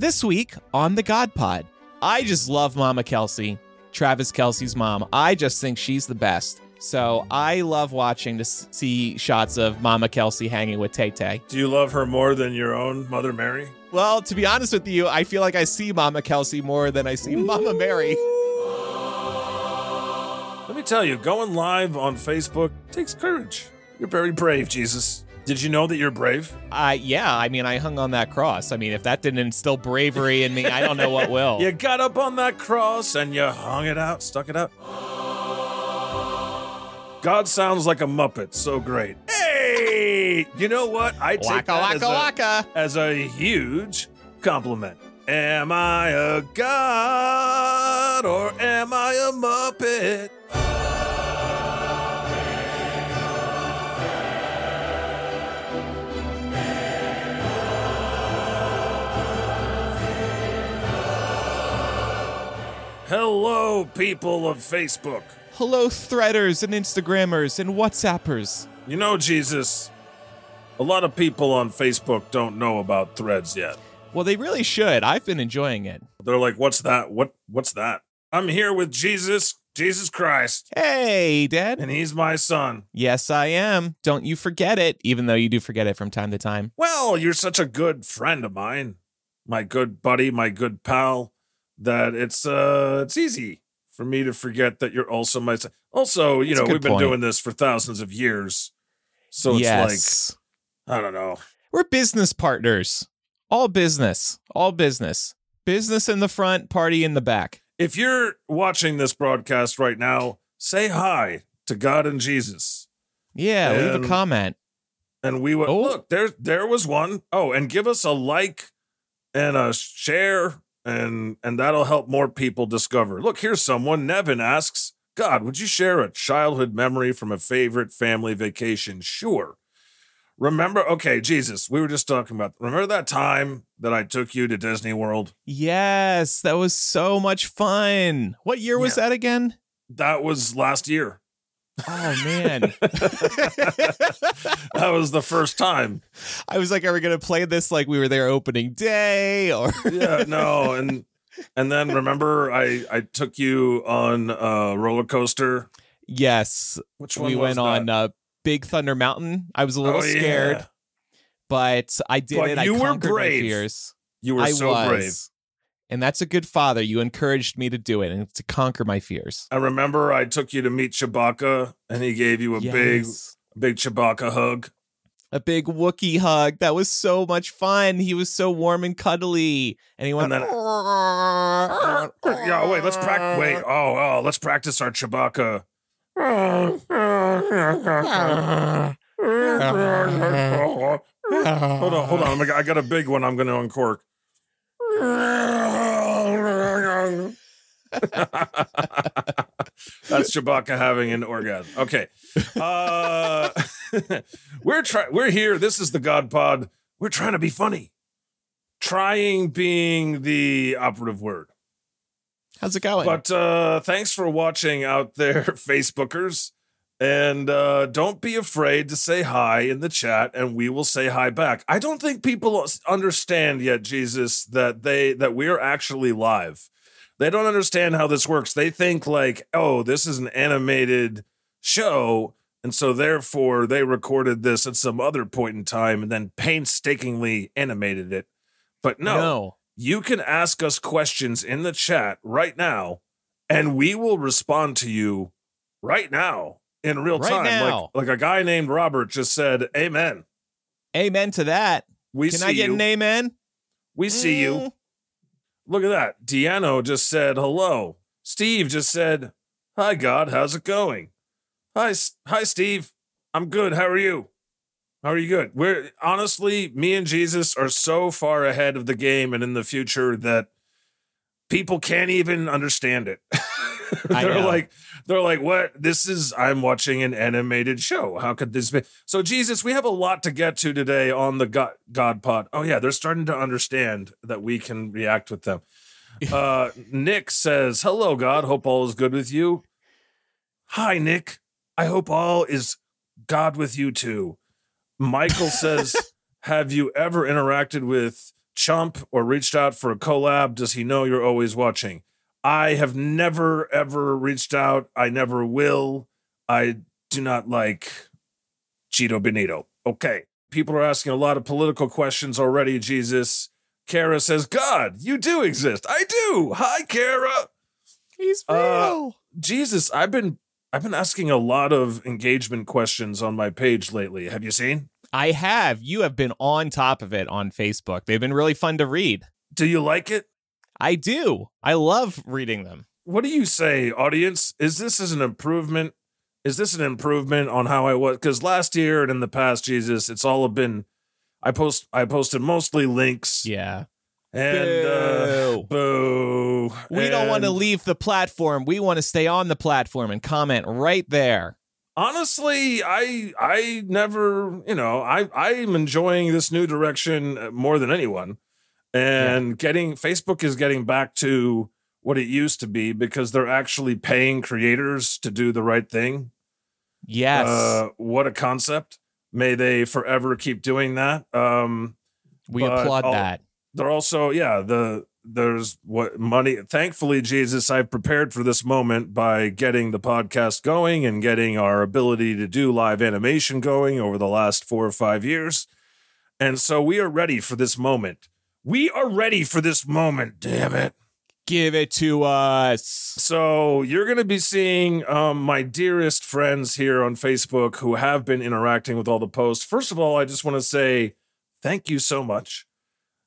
This week on the God Pod, I just love Mama Kelce, Travis Kelce's mom. I just think she's the best. So I love watching to see shots of Mama Kelce hanging with Tay Tay. Do you love her more than your own Mother Mary? Well, to be honest with you, I feel like I see Mama Kelce more than I see Mama Mary. Let me tell you, going live on Facebook takes courage. You're very brave, Jesus. Did you know that you're brave? Uh, yeah, I mean, I hung on that cross. I mean, if that didn't instill bravery in me, I don't know what will. You got up on that cross and you hung it out, stuck it out. God sounds like a Muppet, so great. Hey! You know what? I take Waka that as, a, waka. as a huge compliment. Am I a god or am I a Muppet? Hello, people of Facebook. Hello, threaders and Instagrammers and WhatsAppers. You know, Jesus, a lot of people on Facebook don't know about threads yet. Well, they really should. I've been enjoying it. They're like, what's that? What what's that? I'm here with Jesus, Jesus Christ, Hey, Dad. and he's my son. Yes, I am. Don't you forget it, even though you do forget it from time to time. Well, you're such a good friend of mine, my good buddy, my good pal, that it's uh it's easy for me to forget that you're also my son. Also, you That's know, we've been point. doing this for thousands of years. So it's yes. like, I don't know. We're business partners. All business. All business. Business in the front, party in the back. If you're watching this broadcast right now, say hi to God and Jesus. Yeah, leave a comment. And we would Oh. look, there there was one. Oh, and give us a like and a share and and that'll help more people discover. Look, here's someone. Nevin asks, God, would you share a childhood memory from a favorite family vacation? Sure. Remember, okay, Jesus, we were just talking about remember that time that I took you to Disney World? Yes, that was so much fun. What year was Yeah. that again? That was last year. Oh man. That was the first time. I was like, are we gonna play this like we were there opening day or yeah, no, and and then remember I I took you on a roller coaster. Yes. Which one We was went on that? uh Big Thunder Mountain. I was a little Oh, yeah. scared, but I did But it. you I were conquered brave. my fears. You were I so was. brave. And that's a good father. You encouraged me to do it and to conquer my fears. I remember I took you to meet Chewbacca, and he gave you a big Yes. big Chewbacca hug. a big Wookiee hug. That was so much fun. He was so warm and cuddly. And he went, And then- Yeah, wait, let's practice. Wait, oh, oh, let's practice our Chewbacca. Hold on, hold on. I got a big one. I'm going to uncork. That's Chewbacca having an orgasm. Okay, uh, we're trying. We're here. This is the God Pod. We're trying to be funny. Trying being the operative word. How's it going? But uh, thanks for watching out there, Facebookers. And uh, don't be afraid to say hi in the chat, and we will say hi back. I don't think people understand yet, Jesus, that they that we're actually live. They don't understand how this works. They think like, oh, this is an animated show, and so therefore they recorded this at some other point in time and then painstakingly animated it. But no. you can ask us questions in the chat right now, and we will respond to you right now in real Right time. now. Like, like a guy named Robert just said, Amen. Amen to that. We Can I get you. an amen? we see you. Mm. Look at that. Deano just said hello. Steve just said, Hi, God. How's it going? Hi, hi, Steve. I'm good. How are you? How are you good? We're honestly, me and Jesus are so far ahead of the game and in the future that people can't even understand it. They're like, they're like, what? This is I'm watching an animated show. How could this be? So, Jesus, we have a lot to get to today on the God, God Pod. Oh yeah, they're starting to understand that we can react with them. Uh, Nick says, "Hello, God. Hope all is good with you." Hi, Nick. I hope all is God with you too. Michael says, "Have you ever interacted with chump or reached out for a collab? Does he know you're always watching? I have never ever reached out. I never will. I do not like Cheeto Benito. Okay. People are asking a lot of political questions already, Jesus. Kara says, God, you do exist. I do. Hi, Kara. He's real. Uh, Jesus, I've been I've been asking a lot of engagement questions on my page lately. Have you seen? I have. You have been on top of it on Facebook. They've been really fun to read. Do you like it? I do. I love reading them. What do you say, audience? Is this is an improvement? Is this an improvement on how I was? Because last year and in the past, Jesus, it's all been. I post. I posted mostly links. Yeah. And uh, Boo. boo. We don't want to leave the platform. We want to stay on the platform and comment right there. Honestly, I I never, you know, I I'm enjoying this new direction uh, more than anyone. And getting Facebook is getting back to what it used to be because they're actually paying creators to do the right thing. Yes. Uh, what a concept. May they forever keep doing that. Um, we applaud I'll- that. they're also, yeah, the there's what money. Thankfully, Jesus, I've prepared for this moment by getting the podcast going and getting our ability to do live animation going over the last four or five years. And so we are ready for this moment. We are ready for this moment. Damn it. Give it to us. So you're going to be seeing um, my dearest friends here on Facebook who have been interacting with all the posts. First of all, I just want to say thank you so much.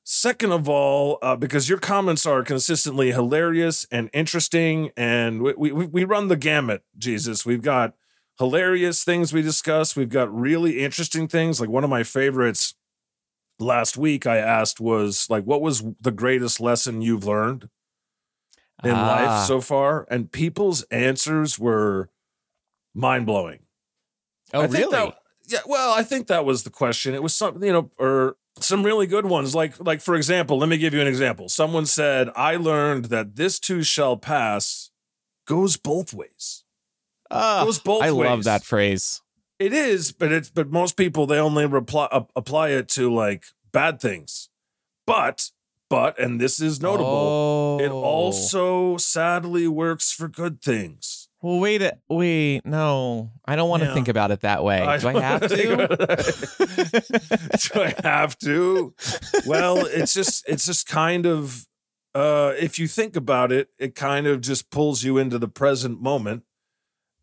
Second of all, uh, because your comments are consistently hilarious and interesting, and we, we we run the gamut. Jesus, we've got hilarious things we discuss. We've got really interesting things. Like one of my favorites last week, I asked was like, "What was the greatest lesson you've learned?" in Ah, life so far, and people's answers were mind blowing. oh, I think really? that- yeah, well, I think that was the question. It was something, you know, or some really good ones. Like, like for example, let me give you an example. Someone said, "I learned that this too shall pass." Goes both ways. Ah, goes both I love that phrase. It is, but it's but most people they only reply, uh, apply it to like bad things. But but and this is notable. It Oh. also sadly works for good things. Well, wait. a- Wait. No, I don't want to Yeah. think about it that way. Do I have to? Do I have to? Well, it's just it's just kind of uh if you think about it, it kind of just pulls you into the present moment.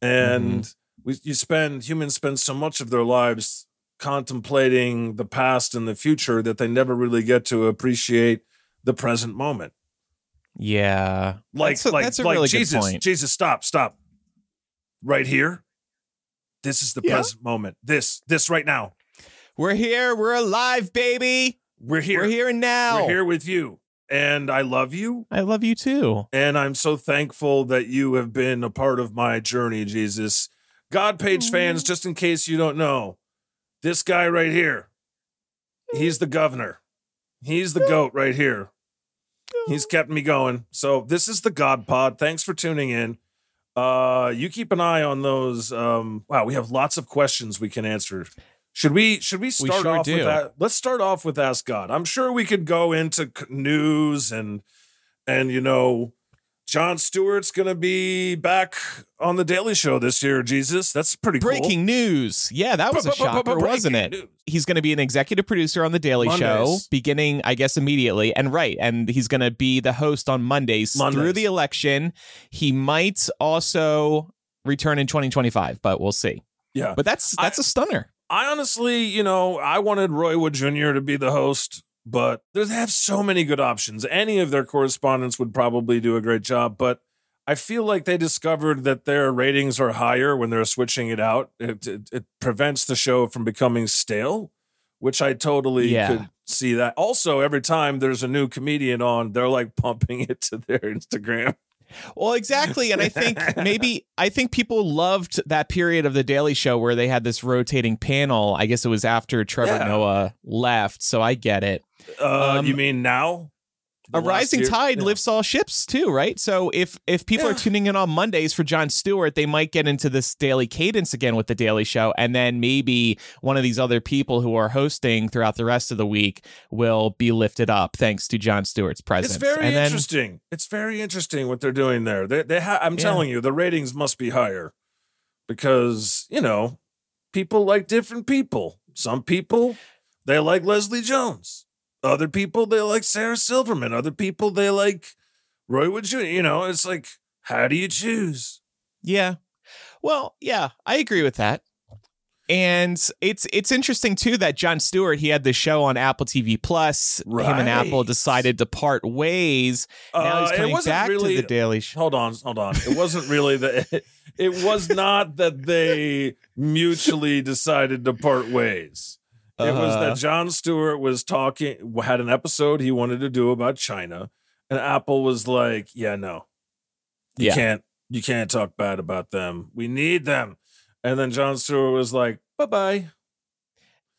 And Mm-hmm. We you spend humans spend so much of their lives contemplating the past and the future that they never really get to appreciate the present moment. yeah. Like That's a- like that's a like really good Jesus, point. Jesus, stop, stop. Right here. This is the Yeah. present moment. This, this right now. We're here. We're alive, baby. We're here. We're here and now. We're here with you. And I love you. I love you too. And I'm so thankful that you have been a part of my journey, Jesus. God page fans, just in case you don't know, this guy right here, he's the governor. He's the goat right here. He's kept me going. So this is the God Pod. Thanks for tuning in. Uh, you keep an eye on those. Um, wow, we have lots of questions we can answer. Should we should we start sure off do. with that? Let's start off with Ask God. I'm sure we could go into news and and you know, Jon Stewart's gonna be back on the Daily Show this year. Jesus, that's pretty cool. Breaking news. Yeah, that was a shocker, wasn't it? news. He's going to be an executive producer on The Daily Show beginning, I guess, immediately. And right. And he's going to be the host on Mondays, through the election. He might also return in 2025, but we'll see. Yeah, But that's that's a stunner. I honestly, you know, I wanted Roy Wood Jr. to be the host, but they have so many good options. Any of their correspondents would probably do a great job, but I feel like they discovered that their ratings are higher when they're switching it out. It, it, it prevents the show from becoming stale, which I totally Yeah. could see that. Also, every time there's a new comedian on, they're like pumping it to their Instagram. Well, exactly. And I think maybe I think people loved that period of the Daily Show where they had this rotating panel. I guess it was after Trevor Yeah. Noah left, so I get it. Uh, Um, you mean now? A rising year- tide yeah. lifts all ships too, right? So if if people Yeah. are tuning in on Mondays for Jon Stewart, they might get into this daily cadence again with the Daily Show, and then maybe one of these other people who are hosting throughout the rest of the week will be lifted up thanks to Jon Stewart's presence. It's very and then, interesting. It's very interesting what they're doing there. They, they ha- I'm Yeah. telling you, the ratings must be higher because you know people like different people. Some people they like Leslie Jones. Other people they like Sarah Silverman. Other people they like Roy Wood Jr. You know, it's like how do you choose? Yeah. Well, yeah, I agree with that. And it's it's interesting too that Jon Stewart he had the show on Apple TV Plus. Him and Apple decided to part ways. now Uh, he's it coming wasn't back really- to the Daily Show. Hold on, hold on. It wasn't really that. It was not that they mutually decided to part ways. It was Uh-huh. that Jon Stewart was talking, had an episode he wanted to do about China, and Apple was like, "Yeah, no, you Yeah. can't, you can't talk bad about them. We need them." And then Jon Stewart was like, "Bye bye."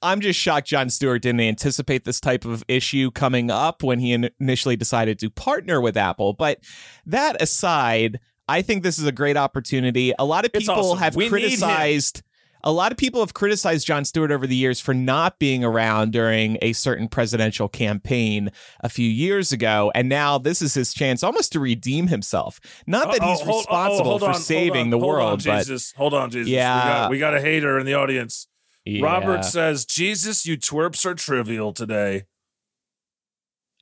I'm just shocked Jon Stewart didn't anticipate this type of issue coming up when he in- initially decided to partner with Apple. But that aside, I think this is a great opportunity. A lot of people awesome. have We criticized. A lot of people have criticized Jon Stewart over the years for not being around during a certain presidential campaign a few years ago, and now this is his chance almost to redeem himself. Not that Oh, he's oh, hold- oh, responsible hold for on, saving on, the hold on, world, but Jesus, hold on, Jesus. Yeah. we got, we got a hater in the audience. yeah. Robert says, "Jesus, you twerps are trivial today."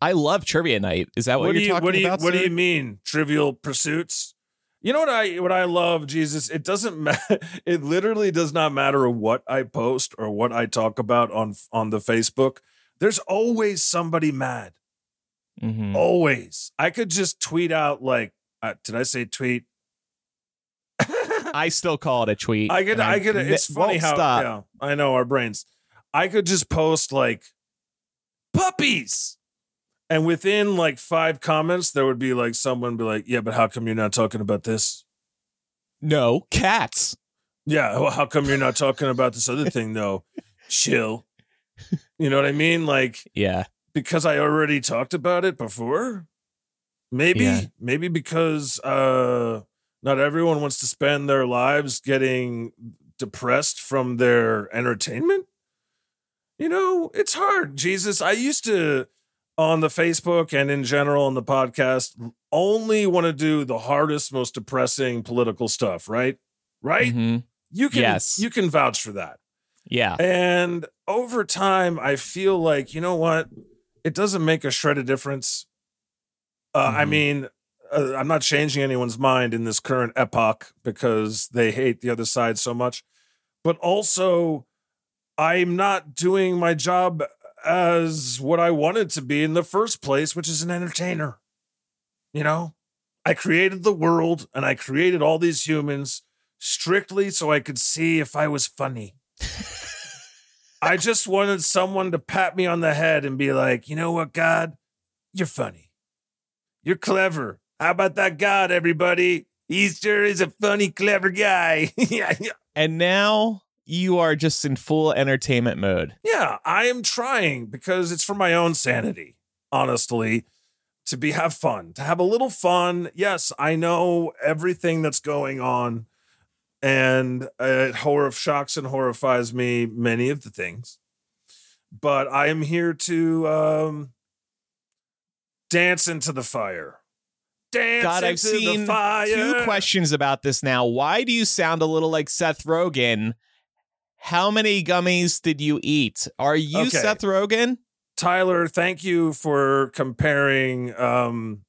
I love trivia night. Is that what, what you're you talking what do you about? what do you mean trivial pursuits you know what i what i love jesus it doesn't matter it literally does not matter what i post or what i talk about on on the facebook there's always somebody mad Mhm. always i could just tweet out like uh, did i say tweet I still call it a tweet. I could, I could. It's funny won't how, stop. yeah, I know our brains. I could just post like puppies, and within like five comments, there would be like someone be like, "Yeah, but how come you're not talking about this? No cats. Yeah, well, how come you're not talking about this other thing though? Chill. You know what I mean? Like Yeah, because I already talked about it before. Maybe, Yeah. maybe because uh not everyone wants to spend their lives getting depressed from their entertainment. You know, it's hard. Jesus, I used to on the Facebook and in general on the podcast only want to do the hardest, most depressing political stuff, right? Right? Mhm. You can Yes. you can vouch for that. yeah. And over time, I feel like, you know what? It doesn't make a shred of difference. Uh, I Mhm. mean, uh, I'm not changing anyone's mind in this current epoch because they hate the other side so much. But also, I'm not doing my job as what I wanted to be in the first place, which is an entertainer. You know, I created the world and I created all these humans strictly so I could see if I was funny. I just wanted someone to pat me on the head and be like, you know what, God? You're funny. You're clever. How about that God, everybody? Easter is a funny, clever guy. yeah, yeah. And now you are just in full entertainment mode. Yeah, I am trying because it's for my own sanity, honestly, to be have fun, to have a little fun. Yes, I know everything that's going on, and it horror shocks and horrifies me many of the things. But I am here to um, dance into the fire. Dance God, I've seen the fire. two questions about this now. Why do you sound a little like Seth Rogen? How many gummies did you eat? Are you Okay. Seth Rogen? Tyler, thank you for comparing um,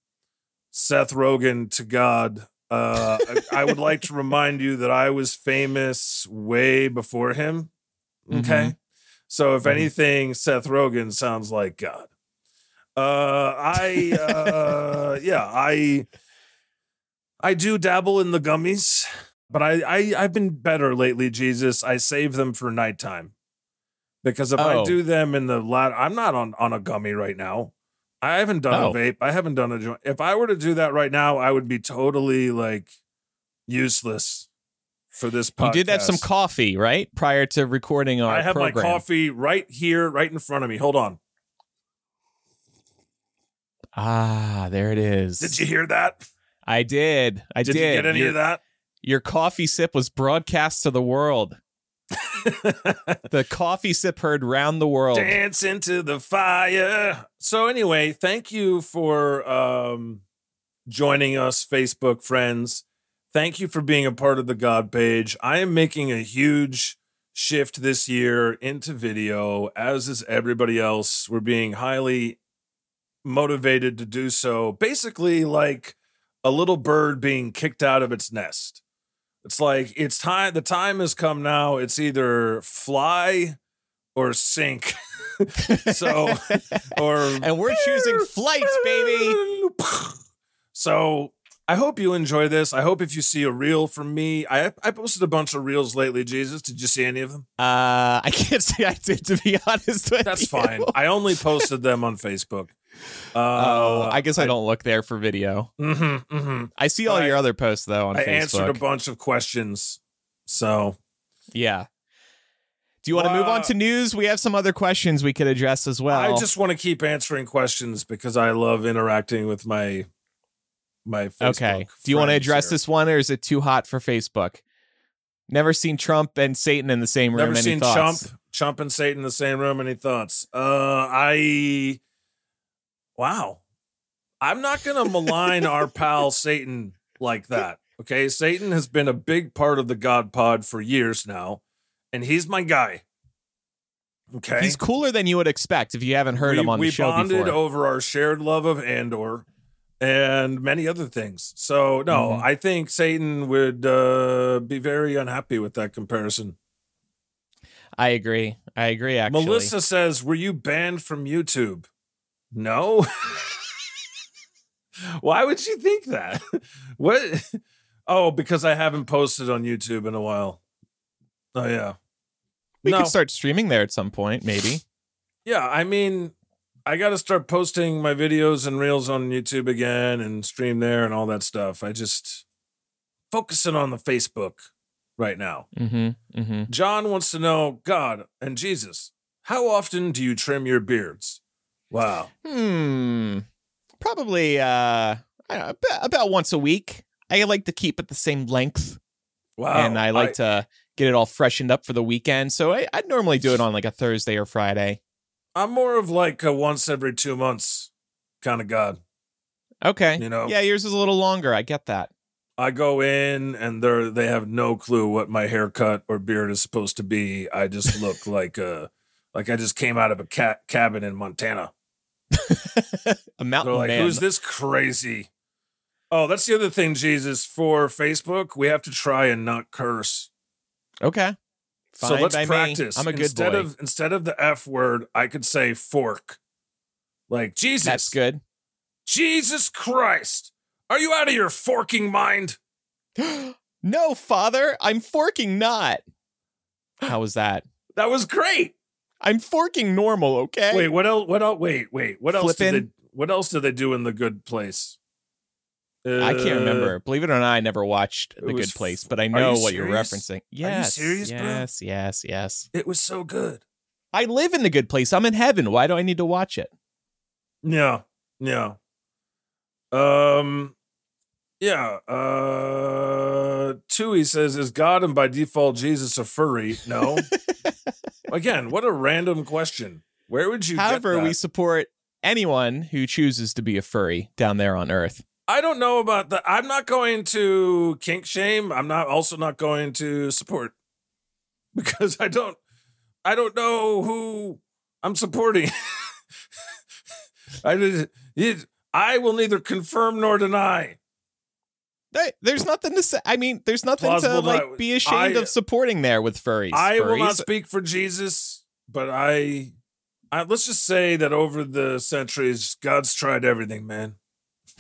Seth Rogen to God. Uh, I, I would like to remind you that I was famous way before him. Okay. So, if Mhm. anything, Seth Rogen sounds like God. Uh, I, uh, yeah, I, I do dabble in the gummies, but I, I, I've been better lately, Jesus. I save them for nighttime because if I Oh. do them in the lat, I'm not on on a gummy right now. I haven't done Oh. a vape. I haven't done a joint. If I were to do that right now, I would be totally like useless for this podcast. You did have some coffee, right? Prior to recording our I have program. my coffee right here, right in front of me. Hold on. Ah, there it is. Did you hear that? I did. I did. Did, you get any your, of that? Your coffee sip was broadcast to the world. the coffee sip heard round the world. Dance into the fire. So anyway, thank you for um, joining us, Facebook friends. Thank you for being a part of the God page. I am making a huge shift this year into video, as is everybody else. We're being highly motivated to do so. Basically, like a little bird being kicked out of its nest. It's like it's time. The time has come now. It's either fly or sink. so, or and we're choosing flights, baby. So I hope you enjoy this. I hope if you see a reel from me, I I posted a bunch of reels lately. Jesus, did you see any of them? Uh, I can't say I did to be honest. With That's you. fine. I only posted them on Facebook. Uh, oh, I guess I, don't look there for video. Mm-hmm, mm-hmm. I see all I- your other posts though on I Facebook. answered a bunch of questions. So yeah. Do you want to move on to news? We have some other questions we could address as well. I just want to keep answering questions because I love interacting with my my Facebook okay. Do you want to address here. this one, or is it too hot for Facebook? Never seen Trump and Satan in the same room. Never Any seen thoughts? Chump, Chump and Satan in the same room. Any thoughts? Uh, I, wow, I'm not gonna malign our pal Satan like that. Okay, Satan has been a big part of the God Pod for years now, and he's my guy. Okay, He's cooler than you would expect if you haven't heard we, him on the show before. We bonded over our shared love of Andor and many other things. So no, Mhm. I think Satan would uh, be very unhappy with that comparison. I agree. I agree. Actually, Melissa says, "Were you banned from YouTube?" No. Why would you think that? what? Oh, because I haven't posted on YouTube in a while. Oh yeah. we no. could start streaming there at some point, maybe. Yeah, I mean, I got to start posting my videos and reels on YouTube again and stream there and all that stuff. I just focusing on the Facebook right now. Mm-hmm. Mm-hmm. John wants to know, God and Jesus, how often do you trim your beards? Wow. Hmm. Probably uh, I don't know, about, once a week. I like to keep it the same length, Wow. and I like to get it all freshened up for the weekend. So I, I'd normally do it on like a Thursday or Friday. I'm more of like a once every two months kind of God. Okay. You know? Yeah, yours is a little longer. I get that. I go in and they're they have no clue what my haircut or beard is supposed to be. I just look like a like I just came out of a cat cabin in Montana. A mountain They're like, man. who's this crazy? Oh, that's the other thing, Jesus. For Facebook, we have to try and not curse. Okay. So let's by me. practice. I'm a good instead boy. of instead of the F word, I could say fork. Like Jesus. That's good. Jesus Christ. Are you out of your forking mind? no, father, I'm forking not. How was that? That was great. I'm forking normal, okay? Wait, what else? What else? Wait, wait. What else did they? What else did they do in the Good Place? I can't Uh, remember. Believe it or not, I never watched The Good Place, but I know you what you're serious? referencing. Yes. serious, bro? yes, yes, yes. It was so good. I live in The Good Place. I'm in heaven. Why do I need to watch it? Yeah, yeah. Um, yeah. Uh, Tui says, "Is God and by default Jesus a furry?" No. Again, what a random question. Where would you? However, we support anyone who chooses to be a furry down there on Earth. I don't know about that. I'm not going to kink shame. I'm not also not going to support because I don't I don't know who I'm supporting. I did it, I will neither confirm nor deny. Hey, There's nothing to say. I mean, there's nothing Plausible to like be ashamed I- of supporting there with furries. I will not speak for Jesus, but I, I let's just say that over the centuries, God's tried everything, man.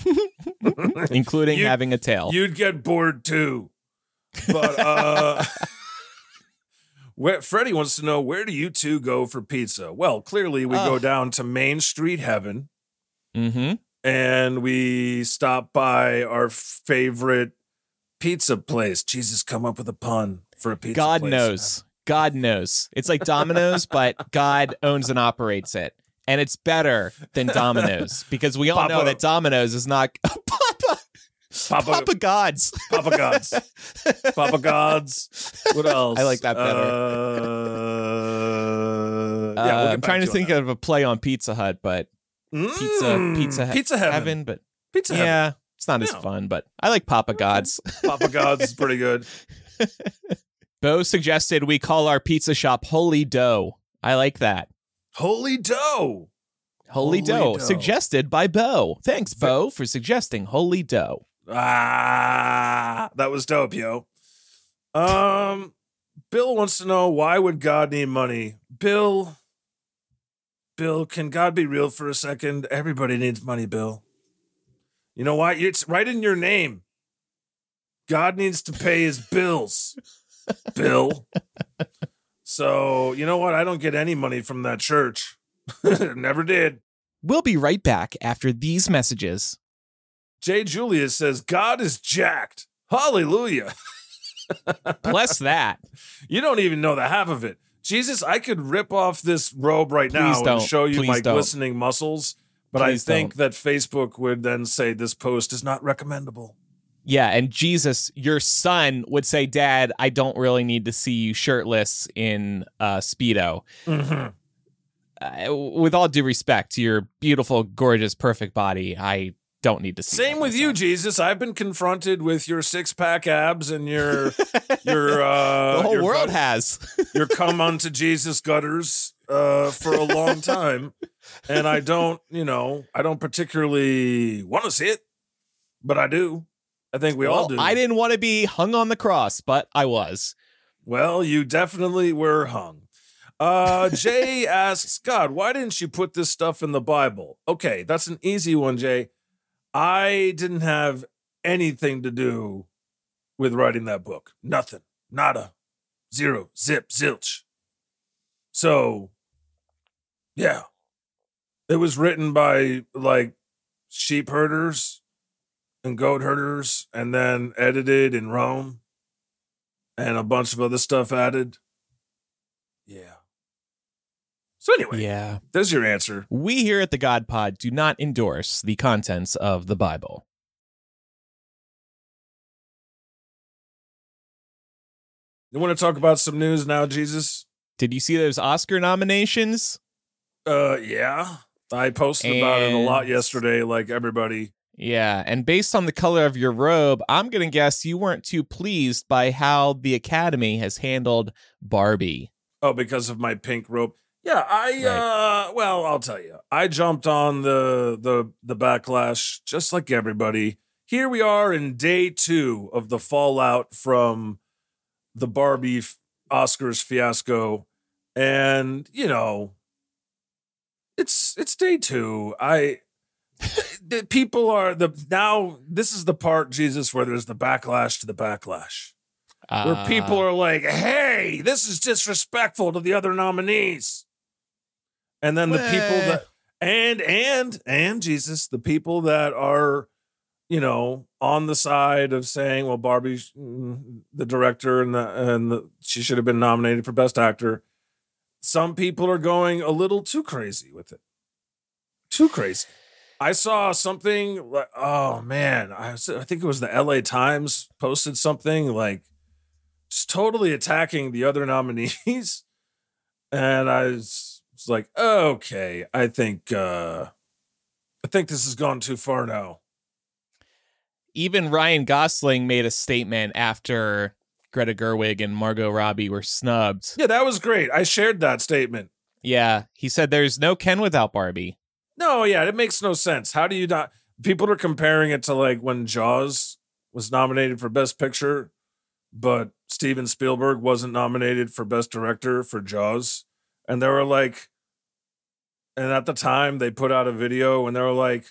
including You- having a tail. You'd get bored too. But uh where, Freddie wants to know where do you two go for pizza? Well, clearly we go down to Main Street Heaven mm-hmm. and we stop by our favorite pizza place. Jesus, come up with a pun for a pizza God place. knows. God knows. It's like Domino's, but God owns and operates it. And it's better than Domino's because we all know that Domino's is not Papa Papa, Papa Gods. Papa Gods. Papa Gods. What else? I like that better. Uh, yeah, Uh, we'll get I'm trying to think of a play on Pizza Hut, but pizza Mm, pizza he- Pizza Heaven. heaven, but Pizza Heaven. yeah, it's not as fun. But I like Papa Gods. Papa Gods is pretty good. Bo suggested we call our pizza shop Holy Dough. I like that. Holy dough. Holy, Holy dough, Dough. suggested by Bo. Thanks, Bo, for suggesting Holy Dough. Ah, that was dope, yo. Um, Bill wants to know why would God need money? Bill, Bill, can God be real for a second? Everybody needs money, Bill. You know why? It's right in your name. God needs to pay his bills, Bill. So you know what? I don't get any money from that church. Never did. We'll be right back after these messages. Jay Julius says God is jacked. Hallelujah. Bless that. You don't even know the half of it. Jesus, I could rip off this robe right now Please and don't. show you Please my don't. glistening muscles, but Please I think that Facebook would then say this post is not recommendable. Yeah, and Jesus, your son would say, Dad, I don't really need to see you shirtless in uh, Speedo. Mhm. Uh, with all due respect to your beautiful, gorgeous, perfect body, I don't need to see Same with you. Jesus. I've been confronted with your six pack abs and your your uh the whole your world gut- has. your come unto Jesus gutters uh, for a long time. And I don't, you know, I don't particularly want to see it, but I do. I think we all Well, do. I didn't want to be hung on the cross, but I was. Well, you definitely were hung. Uh, Jay asks, God, why didn't you put this stuff in the Bible? Okay, that's an easy one, Jay. I didn't have anything to do with writing that book. Nothing. Nada. Zero. Zip. Zilch. So, yeah. It was written by like sheep herders and goat herders and then edited in Rome and a bunch of other stuff added. Yeah. So anyway, Yeah. there's your answer. We here at the God Pod do not endorse the contents of the Bible. You want to talk about some news now, Jesus? Did you see those Oscar nominations? Uh, yeah. I posted about it a lot yesterday, like everybody. Yeah, and based on the color of your robe, I'm going to guess you weren't too pleased by how the Academy has handled Barbie. Oh, because of my pink robe. Yeah, I Right. uh well, I'll tell you. I jumped on the the the backlash just like everybody. Here we are in day 2 of the fallout from the Barbie f- Oscars fiasco and, you know, it's it's day 2. I the people are the now this is the part Jesus where there's the backlash to the backlash where Uh, people are like, "Hey, this is disrespectful to the other nominees," and then the people that and and and Jesus, the people that are, you know, on the side of saying, "Well, Barbie, mm, the director, and the, and the, she should have been nominated for Best Actor." Some people are going a little too crazy with it. Too crazy. I saw something like, oh man, I, was- I think it was the LA Times posted something like just totally attacking the other nominees. And I was, was like, okay, I think uh I think this has gone too far now. even Ryan Gosling made a statement after Greta Gerwig and Margot Robbie were snubbed. Yeah, that was great. I shared that statement. Yeah, he said there's no Ken without Barbie. No, yeah, it makes no sense. How do you not people are comparing it to like when Jaws was nominated for Best Picture, but Steven Spielberg wasn't nominated for Best Director for Jaws. And they were like, and at the time they put out a video and they were like,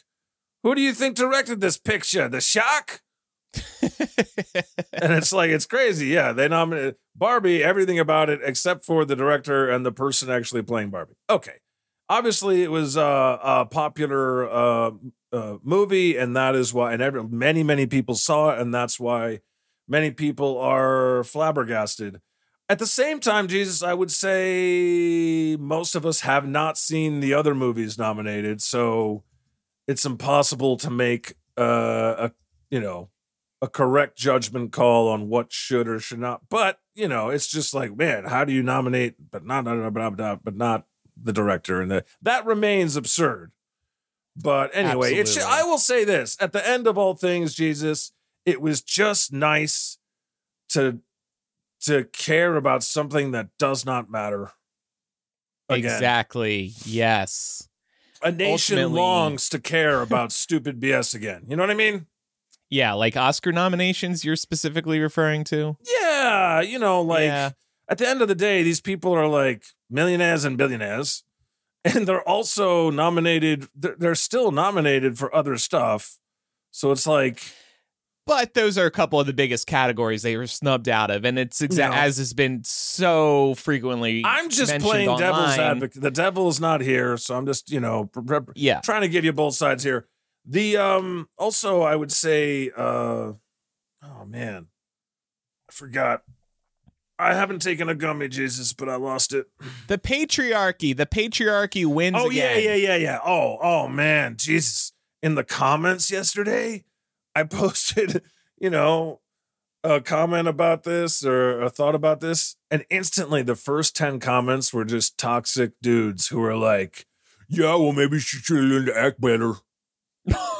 Who do you think directed this picture? The Shock? and it's like it's crazy. Yeah, they nominated Barbie, everything about it except for the director and the person actually playing Barbie. Okay, obviously it was uh, a popular uh, uh, movie, and that is why, and every, many many people saw it, and that's why many people are flabbergasted. At the same time, Jesus, I would say most of us have not seen the other movies nominated, so it's impossible to make uh, a you know a correct judgment call on what should or should not. But you know, it's just like, man, how do you nominate but not blah, blah, but not the director? And the, that remains absurd. But anyway, it should, Absolutely. I will say this: at the end of all things, Jesus, it was just nice to to care about something that does not matter. Again, Exactly. Yes. a nation Ultimately- longs to care about stupid BS again. You know what I mean? Yeah, like Oscar nominations you're specifically referring to? Yeah, you know, like Yeah. At the end of the day, these people are like millionaires and billionaires, and they're also nominated. They're, still nominated for other stuff. So it's like, But those are a couple of the biggest categories they were snubbed out of, and it's exa- No. as has been so frequently. I'm just playing devil's advocate. The devil's not here, so I'm just, you know, Yeah, trying to give you both sides here. The um also I would say uh oh man. I forgot. I haven't taken a gummy, Jesus, but I lost it. the patriarchy. The patriarchy wins. Oh yeah, again. yeah, yeah, yeah. Oh, oh man, Jesus. In the comments yesterday, I posted, you know, a comment about this or a thought about this, and instantly the first 10 comments were just toxic dudes who were like, Yeah, well, maybe she should learn to act better.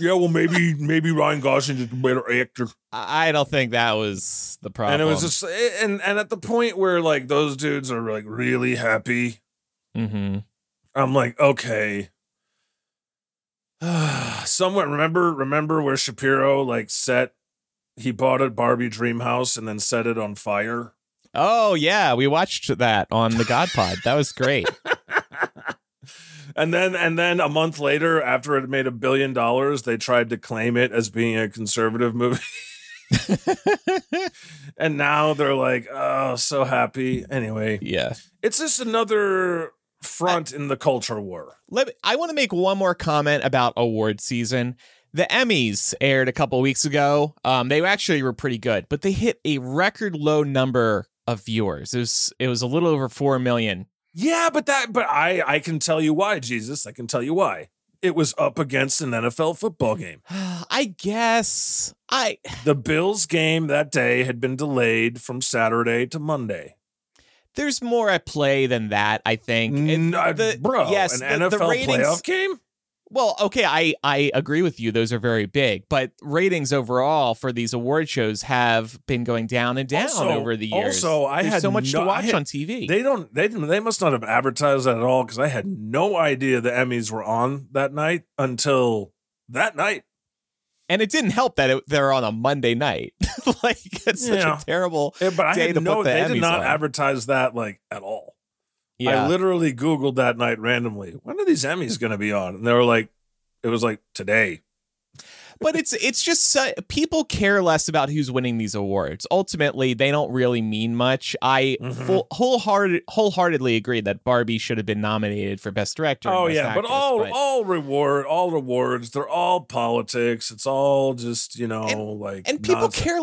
yeah, well, maybe maybe Ryan Gosling is a better actor. I don't think that was the problem. And it was just and and at the point where like those dudes are like really happy mm-hmm. I'm like, okay. Someone remember remember where Shapiro like set he bought a Barbie dream house and then set it on fire. Oh yeah, we watched that on the God Pod. That was great. and then and then a month later, after it made a billion dollars, they tried to claim it as being a conservative movie. and now they're like, oh, so happy. Anyway, yeah. it's just another front in the culture war. Let me, I want to make one more comment about award season. The Emmys aired a couple weeks ago. Um, they actually were pretty good, but they hit a record low number of viewers. It was it was a little over four million. Yeah, but that but I I can tell you why, Jesus. I can tell you why. It was up against an NFL football mm, game. I guess I The Bills game that day had been delayed from Saturday to Monday. there's more at play than that. I think. And N- the- bro, yes, an the- the NFL ratings- playoff game? Well, okay, I I agree with you. Those are very big, but ratings overall for these award shows have been going down and down Also- over the years. also, I There's had so much no- to watch had- on TV. They don't they they must not have advertised that at all because I had no idea the Emmys were on that night until that night. and it didn't help that it, they're on a Monday night. like it's such Yeah. a terrible. Yeah, but I Day had to no put the they did not on. advertise that like at all. Yeah, I literally Googled that night randomly. When are these Emmys going to be on? And they were like, it was like today. but it's it's just so, people care less about who's winning these awards. Ultimately, they don't really mean much. I Mhm. full, wholehearted, wholeheartedly agree that Barbie should have been nominated for Best Director. Oh Best yeah, but Actress, all all reward, all rewards, they're all politics. It's all just you know like and people nonsense. care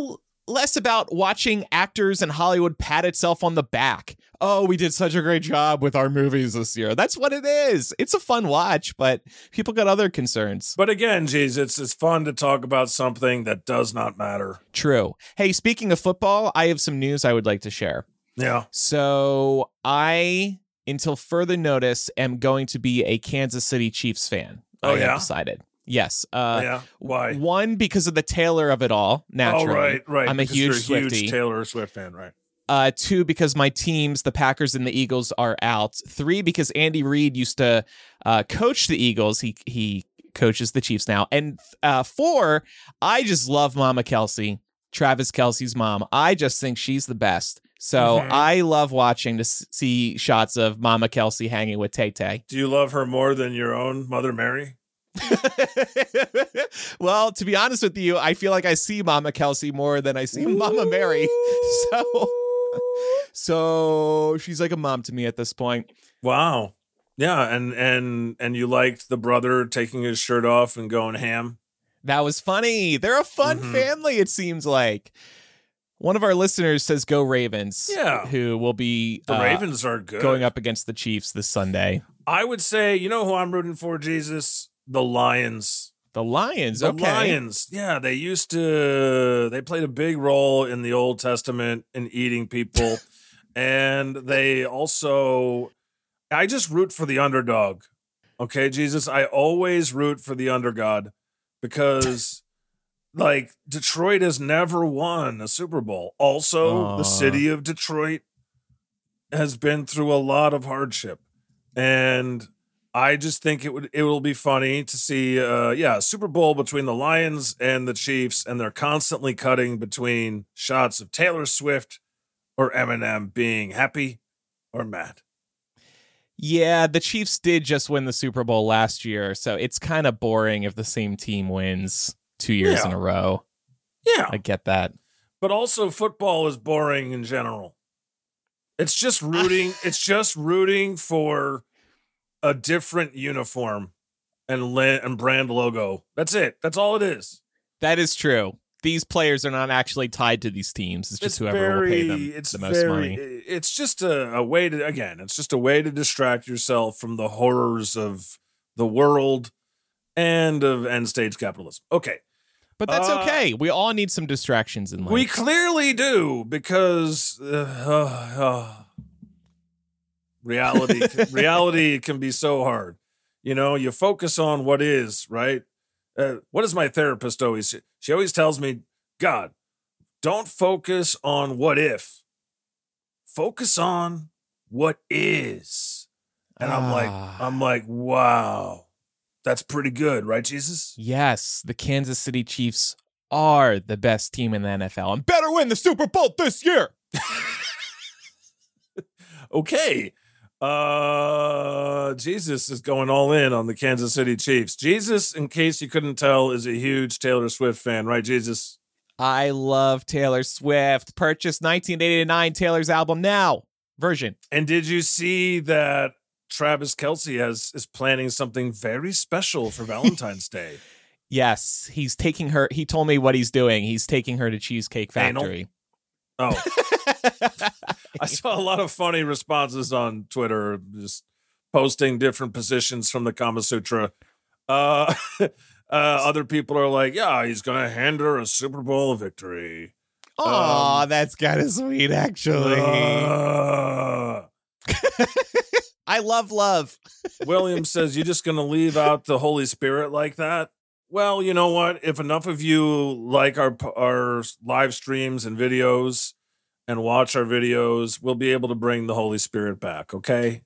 less about watching actors in Hollywood pat itself on the back. Oh, we did such a great job with our movies this year. That's what it is. It's a fun watch, but people got other concerns. But again, geez, it's it's fun to talk about something that does not matter. True. Hey, speaking of football, I have some news I would like to share. Yeah. So I, until further notice, am going to be a Kansas City Chiefs fan. Oh, I yeah? decided. Yes. Uh, yeah. Why? One because of the Taylor of it all. Naturally. Oh right, right. I'm a because huge you're a Swiftie. huge Taylor Swift fan, right? Uh, two because my teams, the Packers and the Eagles, are out. Three because Andy Reid used to uh, coach the Eagles. He he coaches the Chiefs now. And uh, four, I just love Mama Kelce, Travis Kelce's mom. I just think she's the best. So Mhm. I love watching to see shots of Mama Kelce hanging with Tay Tay. Do you love her more than your own Mother Mary? well, to be honest with you, I feel like I see Mama Kelce more than I see Mama Mary. So, so she's like a mom to me at this point. Wow. Yeah, and and and you liked the brother taking his shirt off and going ham. That was funny. They're a fun Mhm. family, it seems like. One of our listeners says go Ravens. Yeah. Who will be The uh, Ravens are good. going up against the Chiefs this Sunday. I would say, you know who I'm rooting for, Jesus? The Lions. The Lions. The okay. Lions. Yeah, they used to they played a big role in the Old Testament in eating people. and they also I just root for the underdog. Okay, Jesus, I always root for the undergod because like Detroit has never won a Super Bowl. Also, Aw. the city of Detroit has been through a lot of hardship. And I just think it would it will be funny to see uh yeah, Super Bowl between the Lions and the Chiefs and they're constantly cutting between shots of Taylor Swift or Eminem being happy or mad. Yeah, the Chiefs did just win the Super Bowl last year, so it's kind of boring if the same team wins two years Yeah. in a row. Yeah. I get that. but also football is boring in general. It's just rooting. it's just rooting for a different uniform and la- and brand logo. That's it. That's all it is. That is true. These players are not actually tied to these teams. It's just whoever will pay them it's the most very- money. It's just a, a way to again. It's just a way to distract yourself from the horrors of the world and of end stage capitalism. Okay, But that's Uh, okay. We all need some distractions in life. we clearly do because uh, uh, uh, reality reality can be so hard. You know, you focus on what is right. Uh, what does my therapist always? She always tells me, God, don't focus on what if. Focus on what is. And I'm like, Ah. I'm like, wow, that's pretty good, right, Jesus? Yes, the Kansas City Chiefs are the best team in the NFL and better win the Super Bowl this year. okay. Uh Jesus is going all in on the Kansas City Chiefs. Jesus, in case you couldn't tell, is a huge Taylor Swift fan, right, Jesus? I love Taylor Swift. Purchase 1989 Taylor's album now version. And did you see that Travis Kelce has is planning something very special for Valentine's Day? Yes, he's taking her. He told me what he's doing. He's taking her to Cheesecake? Factory. Oh, I saw a lot of funny responses on Twitter, just posting different positions from the Kama Sutra. Uh, uh, other people are like, "Yeah, he's gonna hand her a Super Bowl victory." Aw, Um, that's kind of sweet, actually. Uh, I love love. William says, "You're just gonna leave out the Holy Spirit like that?" Well, you know what? If enough of you like our our live streams and videos and watch our videos, we'll be able to bring the Holy Spirit back. Okay?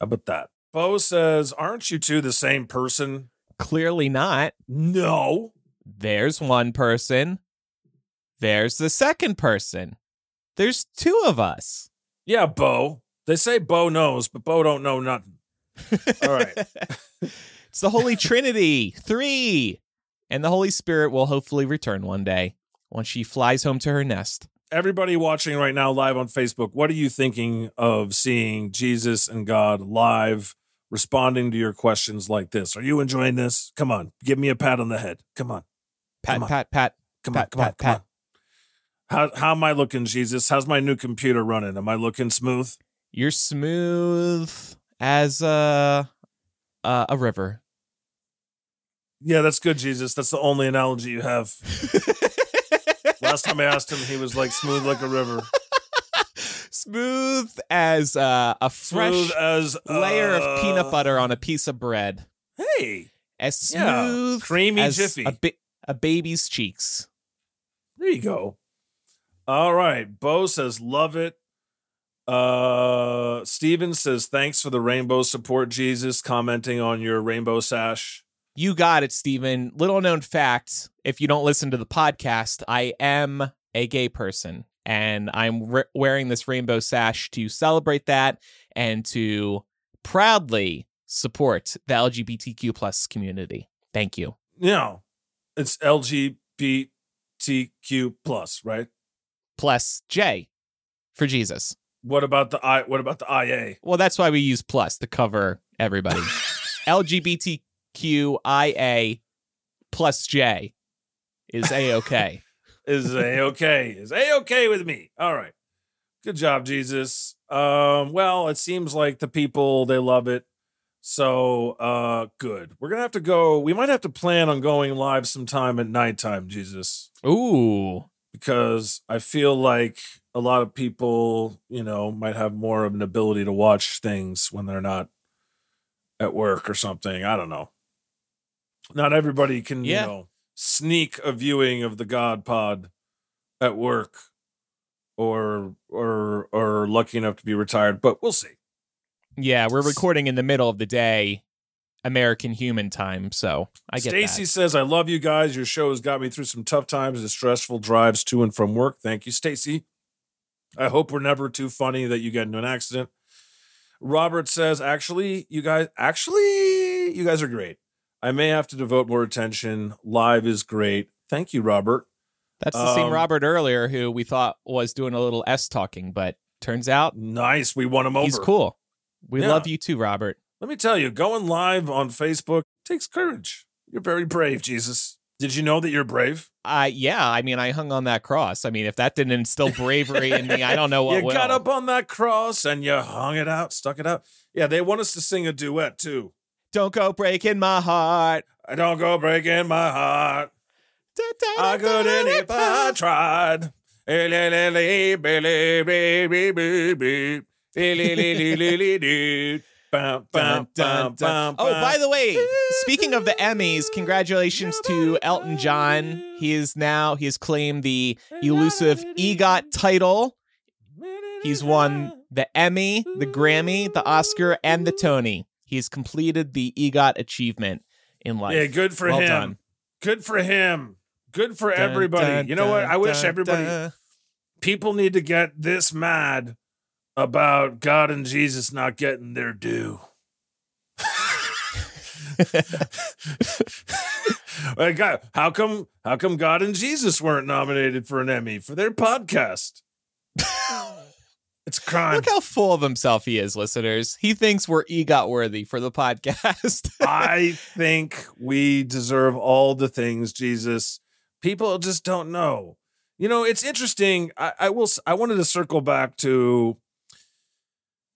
How about that? Bo says, "Aren't you two the same person?" Clearly not. No. There's one person. There's the second person. There's two of us. Yeah, Bo. They say Bo knows, but Bo don't know nothing. All right. it's the Holy Trinity. Three. And the Holy Spirit will hopefully return one day when she flies home to her nest. Everybody watching right now live on Facebook, what are you thinking of seeing Jesus and God live responding to your questions like this? Are you enjoying this? Come on, give me a pat on the head. Come on. Pat, Come on. pat, pat. Come Pat, on, come on, come pat. on. How how am I looking, Jesus? How's my new computer running? Am I looking smooth? You're smooth as a a, a river. Yeah, that's good, Jesus. That's the only analogy you have. Last time I asked him, he was like smooth like a river. smooth as uh, a fresh Smooth as layer of uh, peanut butter on a piece of bread. Hey, As Yeah, smooth, creamy as jiffy. a, ba- a baby's cheeks. There you go. All right. Bo says, love it. Uh Steven says, thanks for the rainbow support, Jesus, commenting on your rainbow sash. You got it, Stephen. Little known fact if you don't listen to the podcast, I am a gay person and I'm re- wearing this rainbow sash to celebrate that and to proudly support the LGBTQ plus community. Thank you. No, it's LGBTQ plus, right? Plus J for Jesus. What about the I what about the IA? Well, that's why we use plus to cover everybody. LGBTQIA plus J is A OK. is a okay. Is a okay with me. All right. Good job, Jesus. Um, well, it seems like the people they love it. So uh good. We're gonna have to go. We might have to plan on going live sometime at nighttime, Jesus. Ooh. Because I feel like a lot of people, you know, might have more of an ability to watch things when they're not at work or something. I don't know. Not everybody can, Yeah. you know, sneak a viewing of the God Pod at work or or or lucky enough to be retired, but we'll see. Yeah, we're recording in the middle of the day, American human time, so I get Stacy says, "I love you guys. Your show has got me through some tough times and stressful drives to and from work. Thank you, Stacy. I hope we're never too funny that you get into an accident." Robert says, "Actually, you guys, actually, you guys are great. I may have to devote more attention. Live is great. Thank you, Robert. That's the same Um, Robert earlier who we thought was doing a little S talking, but turns out Nice. We won him over. he's cool. We Yeah. love you too, Robert. Let me tell you, going live on Facebook takes courage. You're very brave, Jesus. Did you know that you're brave? Uh yeah, I mean I hung on that cross. I mean, if that didn't instill bravery in me, I don't know what you will. got up on that cross and you hung it out, stuck it out. Yeah, they want us to sing a duet too. Don't go breaking my heart. Don't go breaking my heart. I couldn't if I tried. Oh, by the way, speaking of the Emmys, congratulations to Elton John. He is now he has claimed the elusive EGOT title. He's won the Emmy, the Grammy, the Oscar, and the Tony. He's completed the EGOT achievement in life. Yeah, good for Well him. done. Good for him. Good for Dun, everybody. dun, you know what? dun, I wish everybody people need to get this mad about God and Jesus not getting their due. Like, God, how come how come God and Jesus weren't nominated for an Emmy for their podcast? it's crime. Look how full of himself he is, listeners. He thinks we're EGOT worthy for the podcast. I think we deserve all the things, Jesus. People just don't know. You know, it's interesting. I, I will. I wanted to circle back to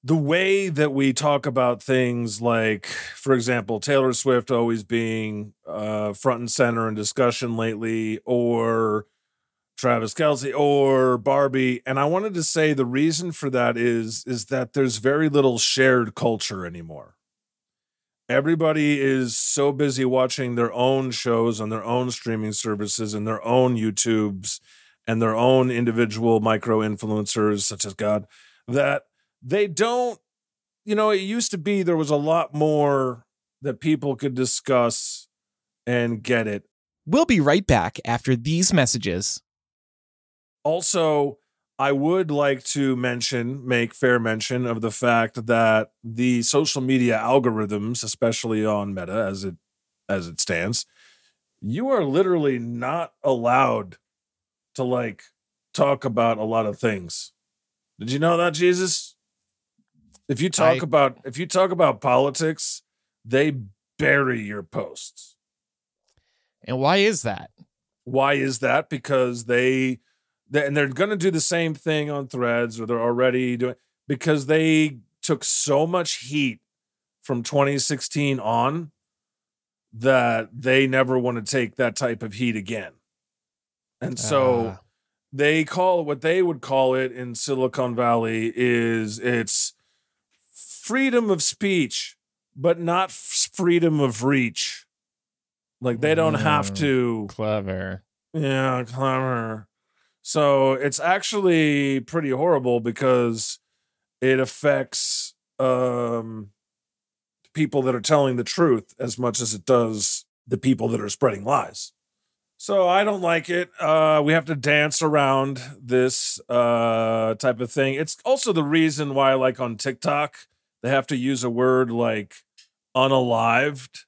the way that we talk about things, like, for example, Taylor Swift always being uh, front and center in discussion lately, or Travis Kelce, or Barbie. And I wanted to say the reason for that is is that there's very little shared culture anymore everybody is so busy watching their own shows on their own streaming services and their own YouTubes and their own individual micro influencers, such as God, that they don't, you know, it used to be there was a lot more that people could discuss and get it. we'll be right back after these messages. Also, I would like to mention, make fair mention of the fact that the social media algorithms, especially on Meta as it as it stands, you are literally not allowed to like talk about a lot of things. Did you know that, Jesus? If you talk I- about if you talk about politics, they bury your posts. And why is that? Why is that? Because they, they and they're going to do the same thing on Threads, or they're already doing because they took so much heat from 2016 on that they never want to take that type of heat again. And so Ah. they call what they would call it in Silicon Valley is it's freedom of speech, but not freedom of reach. Like they don't have Mm. to clever. yeah, clever. So it's actually pretty horrible because it affects um people that are telling the truth as much as it does the people that are spreading lies. So I don't like it. Uh we have to dance around this uh type of thing. It's also the reason why like on TikTok they have to use a word like unalived.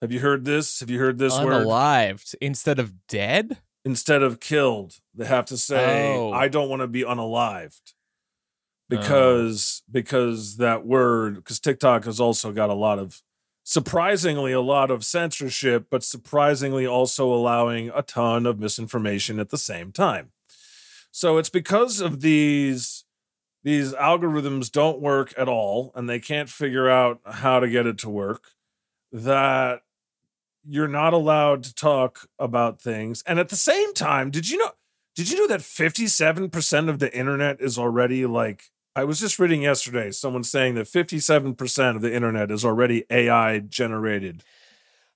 Have you heard this? Have you heard this word? Unalived instead of dead? Instead of killed, they have to say, Oh. "I don't want to be unalived," oh. because because that word because TikTok has also got a lot of surprisingly a lot of censorship, but surprisingly also allowing a ton of misinformation at the same time. So it's because of these these algorithms don't work at all and they can't figure out how to get it to work that you're not allowed to talk about things. And at the same time, did you know did you know that 57% of the internet is already like I was just reading yesterday someone saying that 57% of the internet is already AI generated.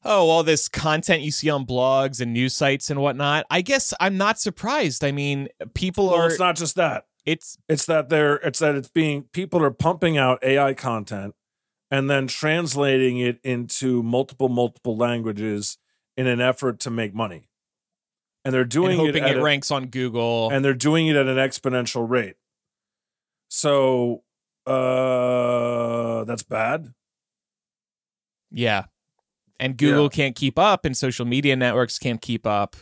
Oh, all this content you see on blogs and news sites and whatnot. I guess I'm not surprised. I mean, people Well, are it's not just that. it's It's that they're it's that it's being people are pumping out AI content and then translating it into multiple multiple languages in an effort to make money. And they're and doing hoping it, it, a- ranks on Google. and they're doing it at an exponential rate. So uh that's bad. yeah. And Google can't keep up and social media networks can't keep up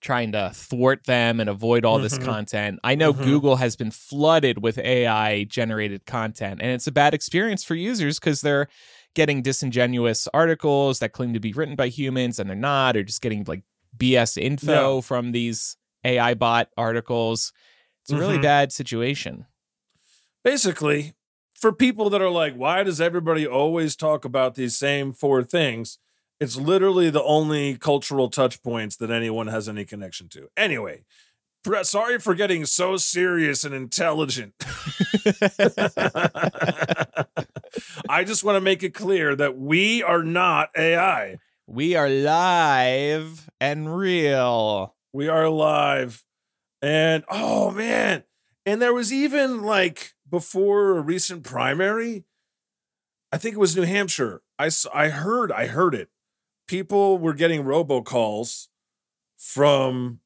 trying to thwart them and avoid all this Mhm. content. I know Mhm. Google has been flooded with AI generated content and it's a bad experience for users cuz they're getting disingenuous articles that claim to be written by humans and they're not or just getting like BS info from these AI bot articles. It's a really Mhm. bad situation. basically for people that are like why does everybody always talk about these same four things it's literally the only cultural touch points that anyone has any connection to. Anyway sorry for getting so serious and intelligent. I just want to make it clear that we are not ai We are live and real. we are live and oh man. And there was even like before a recent primary i think it was new hampshire i i heard i heard it people were getting robocalls from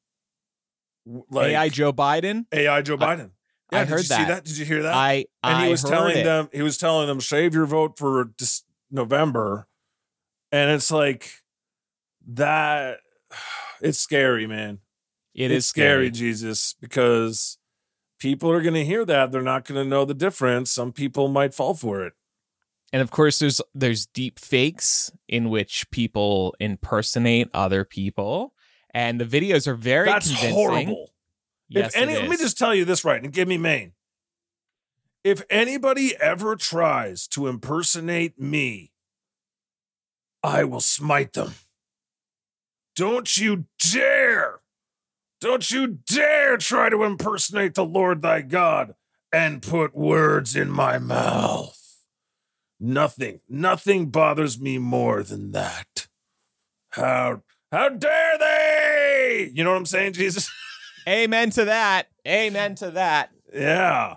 like AI Joe Biden. ai joe biden yeah I did heard that. that did you hear that I and I he was heard telling it. them he was telling them save your vote for dis- november and it's like that it's scary man It it's is scary, scary. Jesus, because people are going to hear that. They're not going to know the difference. Some people might fall for it. And of course, there's there's deep fakes in which people impersonate other people, and the videos are very That's convincing. horrible. Yes, if any, let me just tell you this right and give me Maine. If anybody ever tries to impersonate me, I will smite them. Don't you dare! Don't you dare try to impersonate the Lord thy God and put words in my mouth. Nothing, nothing bothers me more than that. How how dare they? You know what I'm saying, Jesus? Amen to that. Amen to that. Yeah.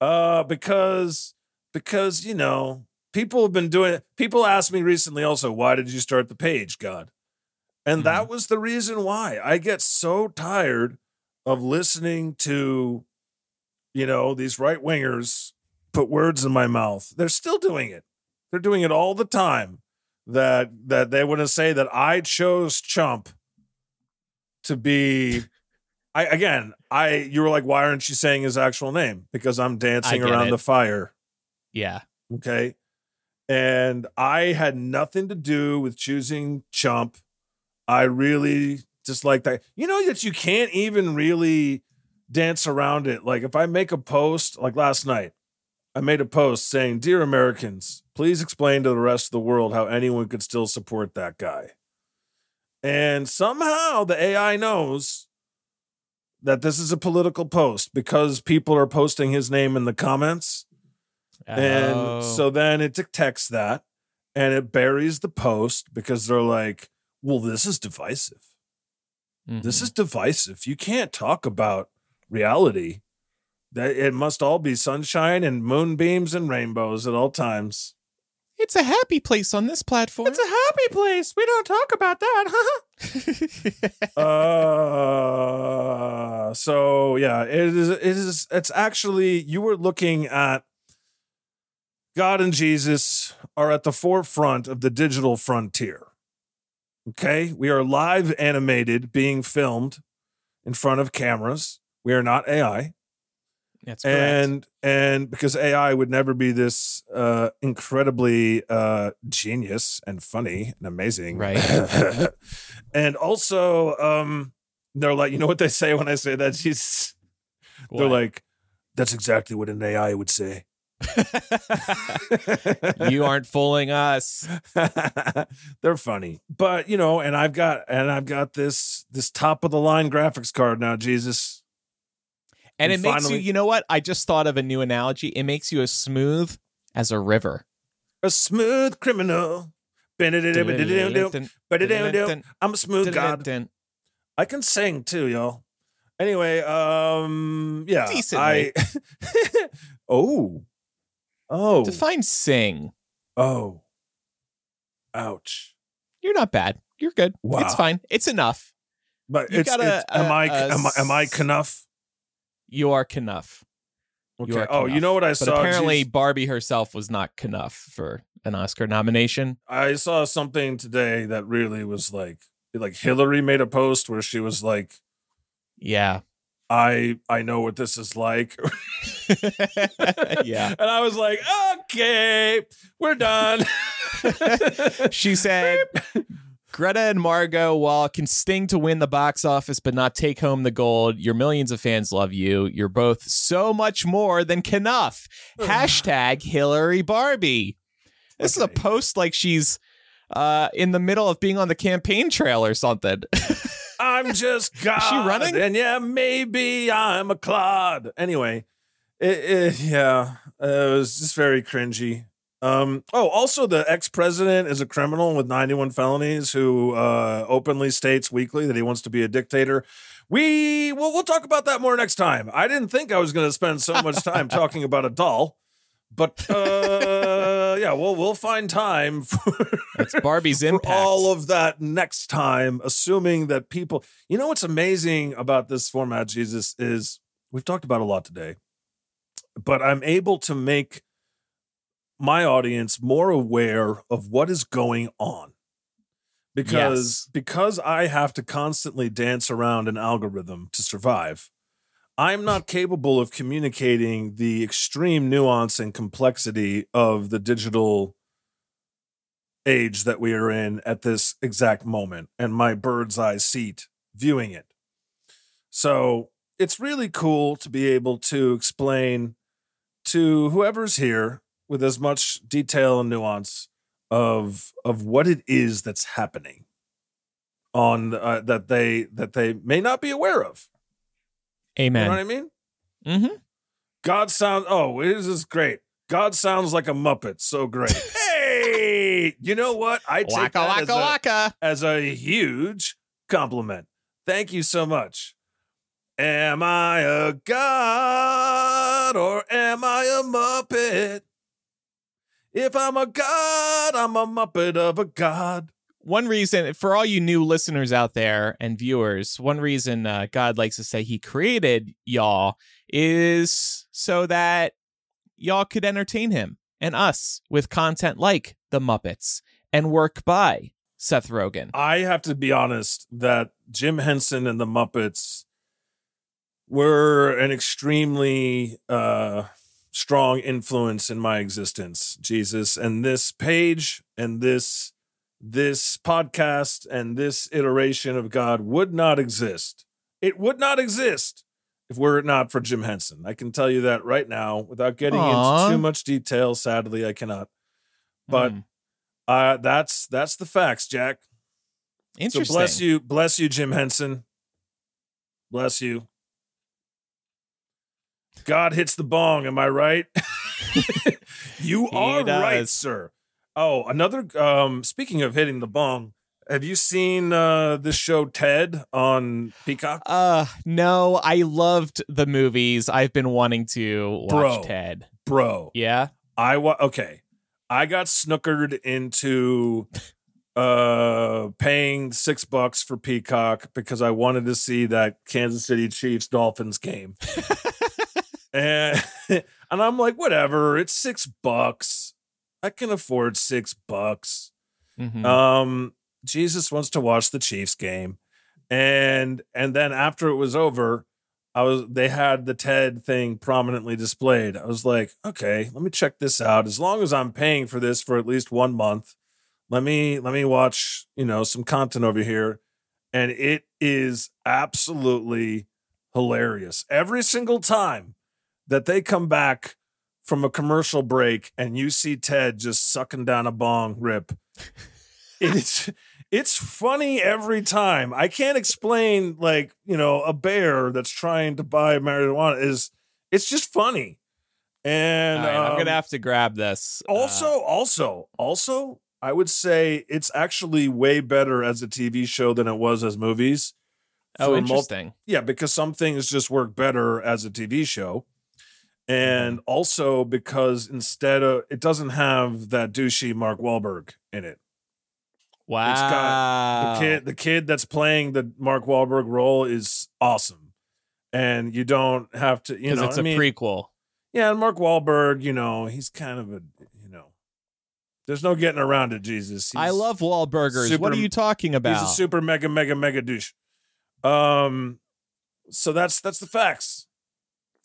Uh because because you know, people have been doing it. People asked me recently also, why did you start the page, God? And that was the reason why. I get so tired of listening to you know, these right wingers put words in my mouth. They're still doing it. They're doing it all the time. That that they want to say that I chose Chump to be I again, I you were like, why aren't you saying his actual name? Because I'm dancing around it. the fire. Yeah. Okay. And I had nothing to do with choosing Chump. I really just like that. You know that you can't even really dance around it. Like if I make a post, like last night, I made a post saying, Dear Americans, please explain to the rest of the world how anyone could still support that guy. And somehow the AI knows that this is a political post because people are posting his name in the comments. And Oh. so then it detects that and it buries the post because they're like, well, this is divisive. This Mhm. is divisive. You can't talk about reality. That it must all be sunshine and moonbeams and rainbows at all times. it's a happy place on this platform. It's a happy place. We don't talk about that. uh so yeah, it is it is it's actually you were looking at God and Jesus are at the forefront of the digital frontier. Okay? We are live animated being filmed in front of cameras. We are not AI. That's correct. and and because AI would never be this uh, incredibly uh, genius and funny and amazing, Right. and also, um, they're like, you know what they say when I say that? She's, they're What? like, that's exactly what an AI would say. you aren't fooling us. they're funny, but you know, and I've got and I've got this this top of the line graphics card now. Jesus, And it And makes you, you know what? I just thought of a new analogy. It makes you as smooth as a river. a smooth criminal. I'm a smooth god. I can sing too, y'all. Anyway, um, yeah, Decently. I. oh, oh, Define sing. oh, ouch. You're not bad. You're good. Wow. It's fine. It's enough. But You it's, got a- it's am a- I a am I am I enough? You are Kenough. You Okay. are Oh, you know what I But saw? apparently, Barbie herself was not Kenough for an Oscar nomination. I saw something today that really was like, like Hillary made a post where she was like, Yeah. "I I know what this is like." yeah. and I was like, "Okay, we're done." She said, Greta and Margot, while can sting to win the box office but not take home the gold, your millions of fans love you. You're both so much more than Kenough. Hashtag Hillary Barbie. This is a post like she's uh, in the middle of being on the campaign trail or something. I'm just God. she running? And yeah, maybe I'm a clod. Anyway, it, it, yeah, uh, it was just very cringy. Um, oh, also, the ex president is a criminal with 91 felonies who uh, openly states weekly that he wants to be a dictator. We well, we'll talk about that more next time. I didn't think I was going to spend so much time talking about a doll, but uh, yeah, we'll we'll find time for It's Barbie's for impact. all of that next time, assuming that people, you know, what's amazing about this format, Jesus, is we've talked about a lot today, but I'm able to make my audience more aware of what is going on because Yes. because I have to constantly dance around an algorithm to survive. I'm not capable of communicating the extreme nuance and complexity of the digital age that we are in at this exact moment and my bird's eye seat viewing it. So it's really cool to be able to explain to whoever's here with as much detail and nuance of of what it is that's happening on uh, that they that they may not be aware of. Amen. You know what I mean? Mm-hmm. God sounds. Oh, this is great. God sounds like a muppet. So great. hey, you know what? I take Waka that as waka a, waka. as a huge compliment. Thank you so much. Am I a god or am I a muppet? If I'm a god, I'm a muppet of a god. One reason, for all you new listeners out there and viewers, one reason uh, God likes to say he created y'all is so that y'all could entertain him and us with content like The Muppets and work by Seth Rogen. I have to be honest that Jim Henson and the Muppets were an extremely uh, strong influence in my existence, Jesus. And this page and this this podcast and this iteration of God would not exist. It would not exist if were it not for Jim Henson. I can tell you that right now without getting Aw. into too much detail. Sadly, I cannot. But Hmm. uh, that's that's the facts, Jack. interesting. So bless you, bless you, Jim Henson. Bless you. God hits the bong, am I right? you He are right, sir. Oh, another um speaking of hitting the bong, have you seen uh this show Ted on Peacock? Uh, no, I loved the movies. I've been wanting to watch Bro. Ted. Bro, Yeah. I wa okay. I got snookered into uh paying six bucks for Peacock because I wanted to see that Kansas City Chiefs Dolphins game. and and I'm like, whatever, it's six bucks. I can afford six bucks. Mhm. Um, Jesus wants to watch the Chiefs game. And and then after it was over, I was they had the TED thing prominently displayed. I was like, okay, let me check this out. As long as I'm paying for this for at least one month, let me let me watch, you know, some content over here. And it is absolutely hilarious. Every single time that they come back from a commercial break and you see Ted just sucking down a bong rip. it's it's funny every time. I can't explain like, you know, a bear that's trying to buy marijuana is it's just funny. And right, I'm um, gonna have to grab this. Uh, also, also, also, I would say it's actually way better as a TV show than it was as movies. oh, interesting. yeah, because some things just work better as a TV show. And also because instead of it doesn't have that douchey Mark Wahlberg in it. wow. got The kid the kid that's playing the Mark Wahlberg role is awesome. And you don't have to, you know, it's I a mean, prequel. yeah, and Mark Wahlberg, you know, he's kind of a, you know, there's no getting around it, Jesus. I love Wahlburgers. super- what are you talking about? He's a super mega mega mega douche. Um, so that's that's the facts.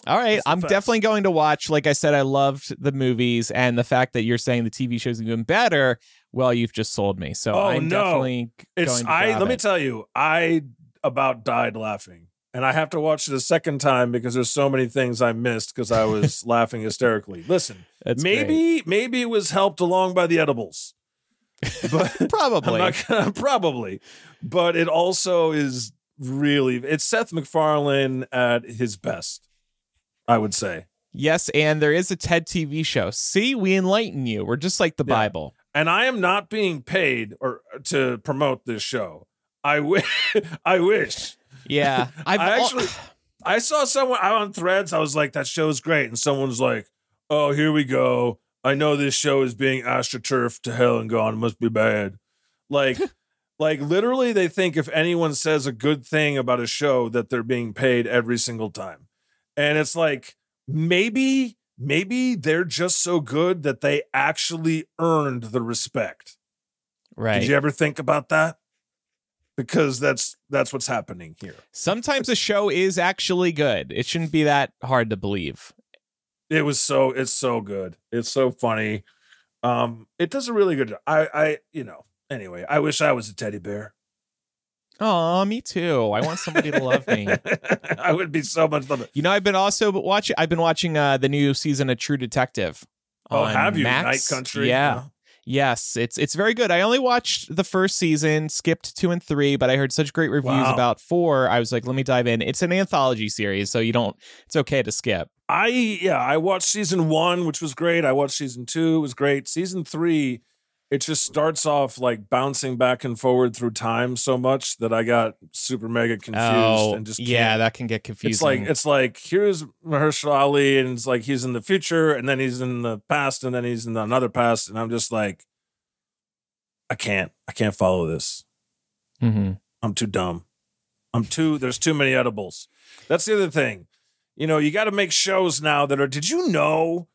All right, I'm facts. definitely going to watch. Like I said, I loved the movies, and the fact that you're saying the TV show's even better. Well, you've just sold me. So Oh, I'm no. definitely It's going to I let me tell you, I about died laughing. And I have to watch it a second time because there's so many things I missed because I was laughing hysterically. Listen, That's great. maybe maybe it was helped along by the edibles. But probably. gonna, probably. But it also is really it's Seth MacFarlane at his best, I would say. yes, and there is a TED TV show. See, we enlighten you. We're just like the Yeah. Bible. And I am not being paid or uh, to promote this show. I wish I wish. Yeah, I've I actually I saw someone out on threads. I was like, that show's great. And someone's like, oh, here we go. I know this show is being astroturfed to hell and gone. It must be bad. Like, like literally, they think if anyone says a good thing about a show, that they're being paid every single time. And it's like, maybe, maybe they're just so good that they actually earned the respect. right. Did you ever think about that? Because that's that's what's happening here. Sometimes a show is actually good. It shouldn't be that hard to believe. It was so it's so good. It's so funny. Um, it does a really good job. I I you know, anyway, I wish I was a teddy bear. Oh, me too. I want somebody to love me. I would be so much love. You know, I've been also watching. I've been watching uh, the new season of True Detective. Oh, have you? Max. Night Country? Yeah. Yeah. Yes, it's it's very good. I only watched the first season, skipped two and three, but I heard such great reviews Wow. about four. I was like, let me dive in. It's an anthology series, so you don't. It's okay to skip. I yeah, I watched season one, which was great. I watched season two, it was great. Season three, it just starts off like bouncing back and forward through time so much that I got super mega confused oh, and just yeah, that can get confusing. It's like it's like here's Mahershala Ali, and it's like he's in the future, and then he's in the past, and then he's in another past, and I'm just like, I can't, I can't follow this. Mhm. I'm too dumb. I'm too. There's too many edibles. That's the other thing. You know, you got to make shows now that are. Did you know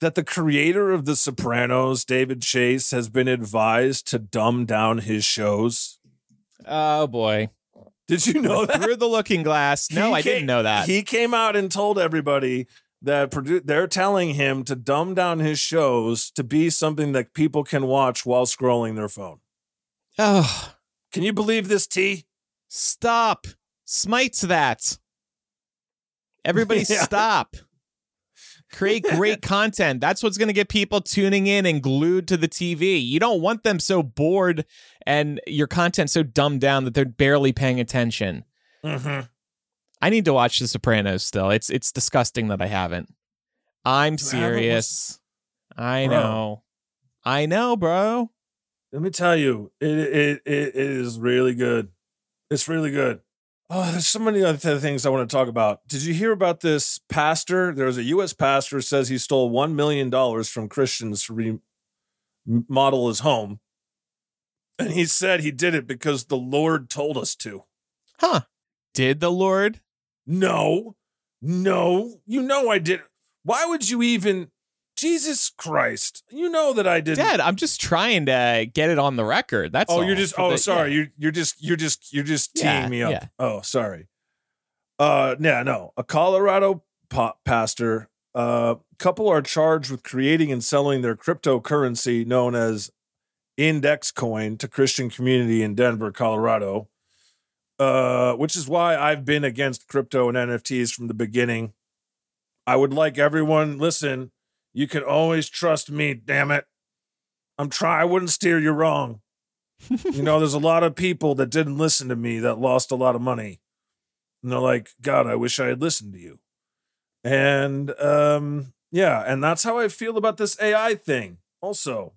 that the creator of The Sopranos, David Chase, has been advised to dumb down his shows? oh boy, Did you know that? through the looking glass. No, He I came- didn't know that. He came out and told everybody that produ- they're telling him to dumb down his shows to be something that people can watch while scrolling their phone. oh, Can you believe this, T? stop! Smites that. Everybody, Yeah. stop. Create great content. That's what's going to get people tuning in and glued to the TV. You don't want them so bored and your content so dumbed down that they're barely paying attention. Mm-hmm. I need to watch The Sopranos still. It's it's disgusting that I haven't. I'm haven't serious. I Bro. know. I know, bro. Let me tell you, it, it it it is really good. It's really good. Oh, there's so many other th- things I want to talk about. Did you hear about this pastor? There was a U.S. pastor says he stole one million dollars from Christians to remodel his home, and he said he did it because the Lord told us to. Huh. Did the Lord? No, no, you know I didn't. Why would you even? Jesus Christ, you know that I didn't. Dad, I'm just trying to get it on the record. That's Oh, all. you're just. For Oh, the- sorry. You're you're just you're just you're just teeing Yeah, me up. yeah. Oh, sorry. Uh, yeah, no, a Colorado pa- pastor. A uh, couple are charged with creating and selling their cryptocurrency known as Index Coin to Christian community in Denver, Colorado. Uh, which is why I've been against crypto and NFTs from the beginning. I would like everyone listen. You can always trust me. Damn it, I'm trying. I wouldn't steer you wrong. you know, there's a lot of people that didn't listen to me that lost a lot of money. And they're like, God, I wish I had listened to you. And um, yeah, and that's how I feel about this AI thing. Also,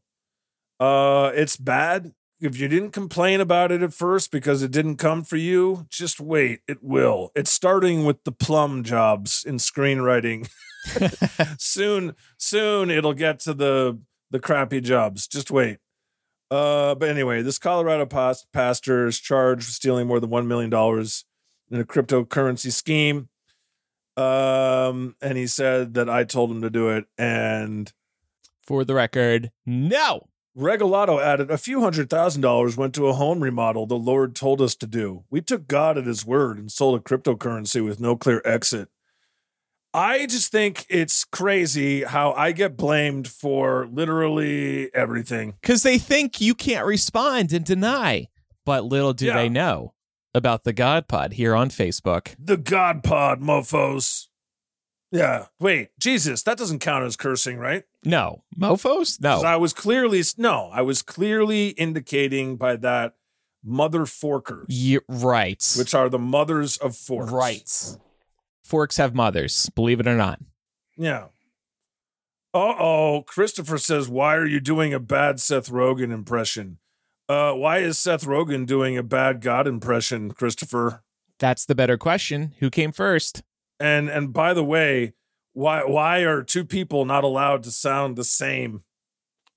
uh, it's bad. If you didn't complain about it at first because it didn't come for you, just wait. It will. It's starting with the plum jobs in screenwriting. soon, soon it'll get to the the crappy jobs. Just wait. Uh, but anyway, this Colorado past- pastor is charged with stealing more than one million dollars in a cryptocurrency scheme. Um, and he said that I told him to do it. And For the record, no. Regalado added a few hundred thousand dollars went to a home remodel the Lord told us to do. We took God at his word and sold a cryptocurrency with no clear exit. I just think it's crazy how I get blamed for literally everything. Because they think you can't respond and deny. But little do Yeah. they know about the God Pod here on Facebook. The God pod, mofos. Yeah. Wait, Jesus, that doesn't count as cursing, right? No. Mofos? No. I was clearly no, I was clearly indicating by that mother forkers, Ye- right. which are the mothers of forks. Right. Forks have mothers, believe it or not. Yeah. Uh oh. Christopher says, Why are you doing a bad Seth Rogen impression? Uh, why is Seth Rogen doing a bad God impression, Christopher? That's the better question. Who came first? And and by the way, why why are two people not allowed to sound the same?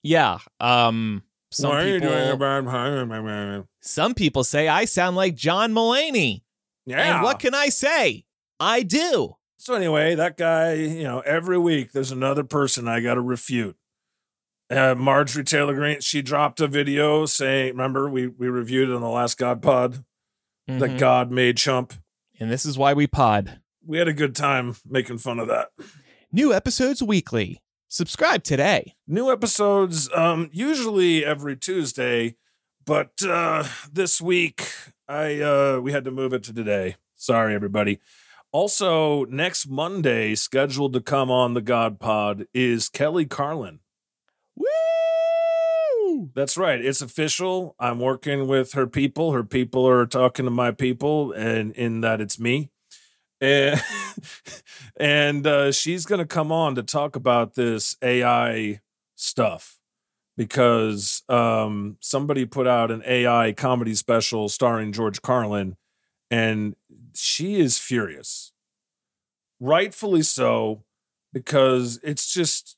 Yeah. Um some why people are you doing a bad some people say I sound like John Mulaney. Yeah. And what can I say? I do. So anyway, that guy, you know, every week there's another person I got to refute. Uh, Marjorie Taylor Greene, she dropped a video saying, remember we we reviewed it on the last God Pod that Mhm. God made chump. And this is why we pod. We had a good time making fun of that. New episodes weekly. Subscribe today. New episodes, um, usually every Tuesday, but uh, this week I uh, we had to move it to today. Sorry, everybody. Also, next Monday, scheduled to come on the God Pod is Kelly Carlin. Woo! That's right. It's official. I'm working with her people. Her people are talking to my people, and in that it's me. And and uh, she's going to come on to talk about this AI stuff because um, somebody put out an AI comedy special starring George Carlin, and she is furious, rightfully so, because it's just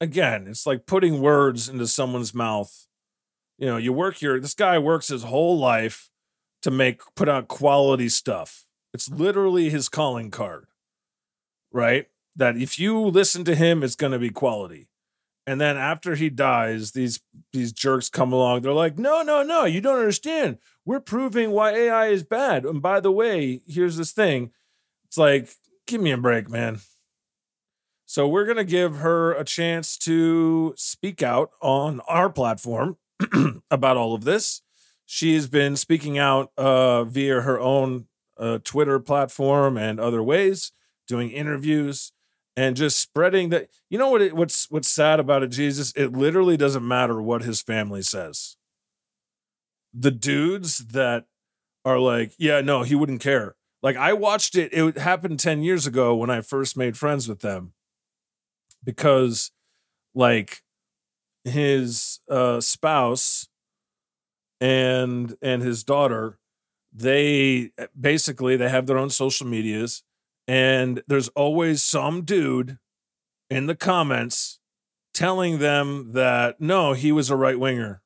again, it's like putting words into someone's mouth. You know, you work your this guy works his whole life to make put out quality stuff. It's literally his calling card. Right? That if you listen to him, it's gonna be quality. And then after he dies, these these jerks come along. They're like, no, no, no, you don't understand. We're proving why AI is bad. And by the way, here's this thing. It's like, give me a break, man. So we're going to give her a chance to speak out on our platform about all of this. She's been speaking out uh, via her own uh, Twitter platform and other ways, doing interviews and just spreading that. You know what? It, what's what's sad about it, Jesus? It literally doesn't matter what his family says. The dudes that are like, yeah, no, he wouldn't care. Like I watched it. It happened ten years ago when I first made friends with them because like his uh spouse and and his daughter they basically they have their own social medias and there's always some dude in the comments telling them that no he was a right winger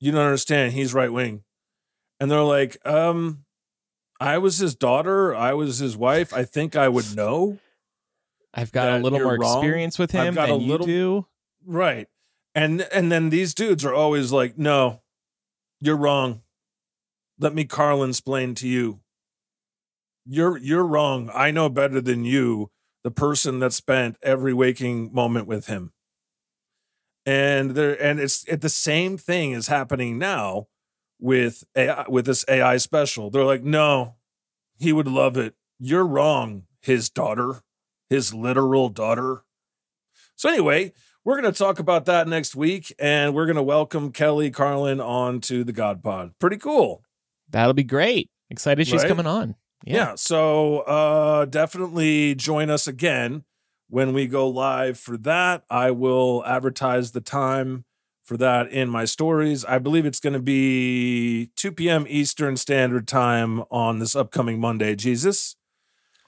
you don't understand he's right wing and they're like um i was his daughter i was his wife i think i would know I've got a little more wrong. experience with him than you do. Right. And and then these dudes are always like, "No, you're wrong. Let me Carlin explain to you. You're you're wrong. I know better than you, the person that spent every waking moment with him. And there and it's it, the same thing is happening now with AI, with this AI special. They're like, "No, he would love it." You're wrong, his daughter, his literal daughter. So anyway, we're going to talk about that next week, and we're going to welcome Kelly Carlin on to the God Pod. Pretty cool. That'll be great. Excited she's Right? coming on. Yeah. Yeah. so uh, definitely join us again when we go live for that. I will advertise the time for that in my stories. I believe it's going to be 2 p.m. Eastern Standard Time on this upcoming Monday. Jesus.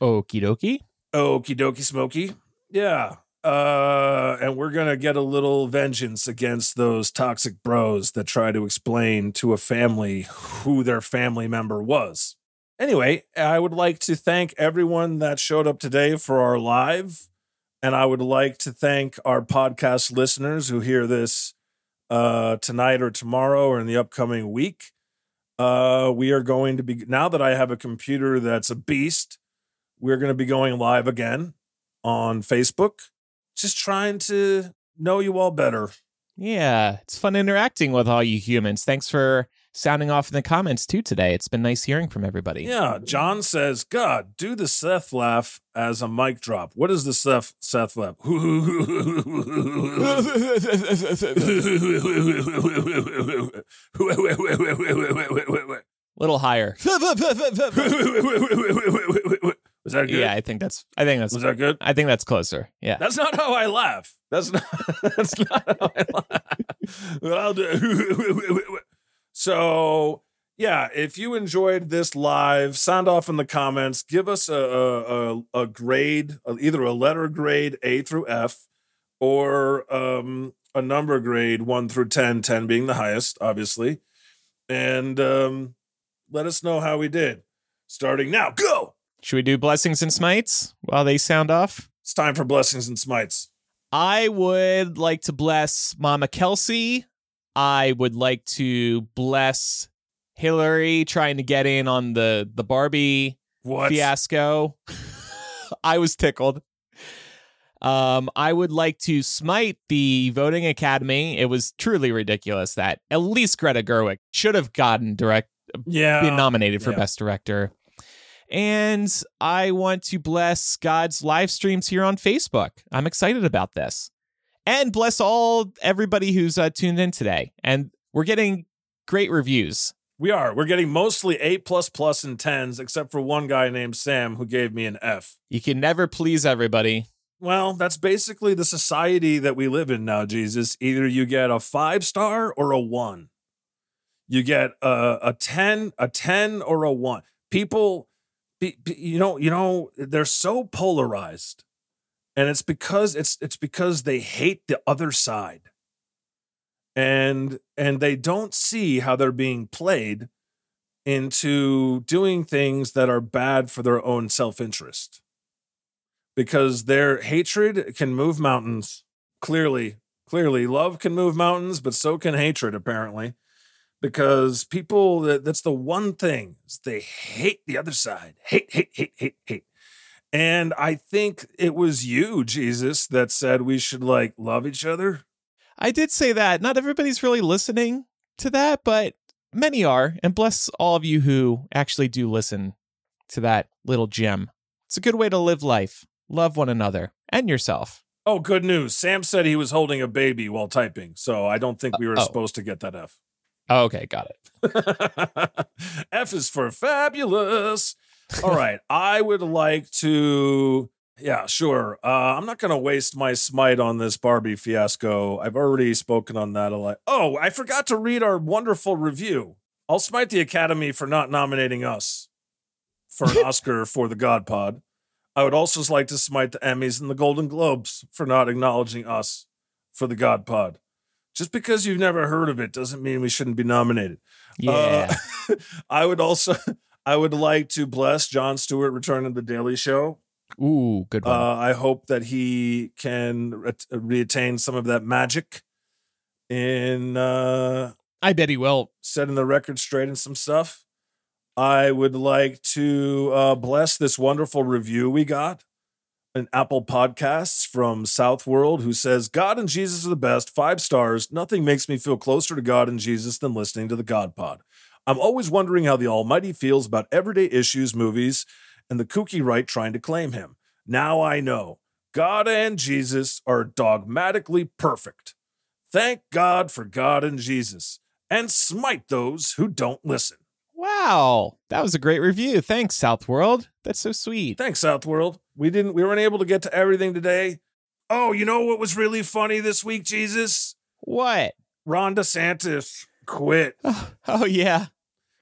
Okie dokie. Okie dokie smoky. Yeah. Uh, and we're gonna get a little vengeance against those toxic bros that try to explain to a family who their family member was. Anyway, I would like to thank everyone that showed up today for our live. And I would like to thank our podcast listeners who hear this uh, tonight or tomorrow or in the upcoming week. Uh, we are going to be, now that I have a computer that's a beast, we're going to be going live again on Facebook. Just trying to know you all better. Yeah, it's fun interacting with all you humans. Thanks for sounding off in the comments too today. It's been nice hearing from everybody. Yeah, John says, God, do the Seth laugh as a mic drop. What is the Seth Seth laugh? little higher. Was that good? yeah, I think that's. I think that's. Was that good? I think that's closer. Yeah. That's not how I laugh. That's not. That's not how I laugh. I'll do- so yeah, if you enjoyed this live, sound off in the comments. Give us a a, a, grade, either a letter grade A through F, or um, a number grade one through 10, 10 being the highest, obviously, and um, let us know how we did. Starting now, go. Should we do blessings and smites while they sound off? It's time for blessings and smites. I would like to bless Mama Kelce. I would like to bless Hillary trying to get in on the the Barbie What? fiasco. I was tickled. Um, I would like to smite the voting academy. It was truly ridiculous that at least Greta Gerwig should have gotten direct Yeah. been nominated for yeah. best director. And I want to bless God's live streams here on Facebook. I'm excited about this. And bless all everybody who's uh, tuned in today. And we're getting great reviews. We are. We're getting mostly A plus plus and tens, except for one guy named Sam who gave me an F. You can never please everybody. Well, that's basically the society that we live in now, Jesus. Either you get a five star or a one. You get a, a 10, a 10 or a one. People, you know, you know, they're so polarized. And it's because it's it's because they hate the other side. And and they don't see how they're being played into doing things that are bad for their own self-interest because their hatred can move mountains. Clearly, clearly, love can move mountains, but so can hatred, apparently. Because people, that, that's the one thing, they hate the other side. Hate, hate, hate, hate, hate. And I think it was you, Jesus, that said we should like love each other. I did say that. Not everybody's really listening to that, but many are. And bless all of you who actually do listen to that little gem. It's a good way to live life. Love one another and yourself. Oh, good news. Sam said he was holding a baby while typing. So I don't think we were Uh, oh. supposed to get that F. Oh, okay, got it. F is for fabulous. All right. I would like to. Yeah, sure. Uh, I'm not going to waste my smite on this Barbie fiasco. I've already spoken on that a lot. Oh, I forgot to read our wonderful review. I'll smite the Academy for not nominating us for an Oscar for the God Pod. I would also like to smite the Emmys and the Golden Globes for not acknowledging us for the God Pod. Just because you've never heard of it doesn't mean we shouldn't be nominated. Yeah. Uh, I would also I would like to bless Jon Stewart returning to the Daily Show. Ooh, good one. Uh, I hope that he can ret- retain some of that magic in uh, I bet he will. setting the record straight and some stuff. I would like to uh, bless this wonderful review we got an Apple Podcasts from South World who says, God and Jesus are the best, five stars. Nothing makes me feel closer to God and Jesus than listening to the God Pod. I'm always wondering how the Almighty feels about everyday issues, movies, and the kooky right trying to claim him. Now I know. God and Jesus are dogmatically perfect. Thank God for God and Jesus, and smite those who don't listen. Wow, that was a great review. Thanks, South World. That's so sweet. Thanks, South World. We didn't we weren't able to get to everything today. Oh, you know what was really funny this week, Jesus? What? Ron DeSantis quit. Oh, oh yeah.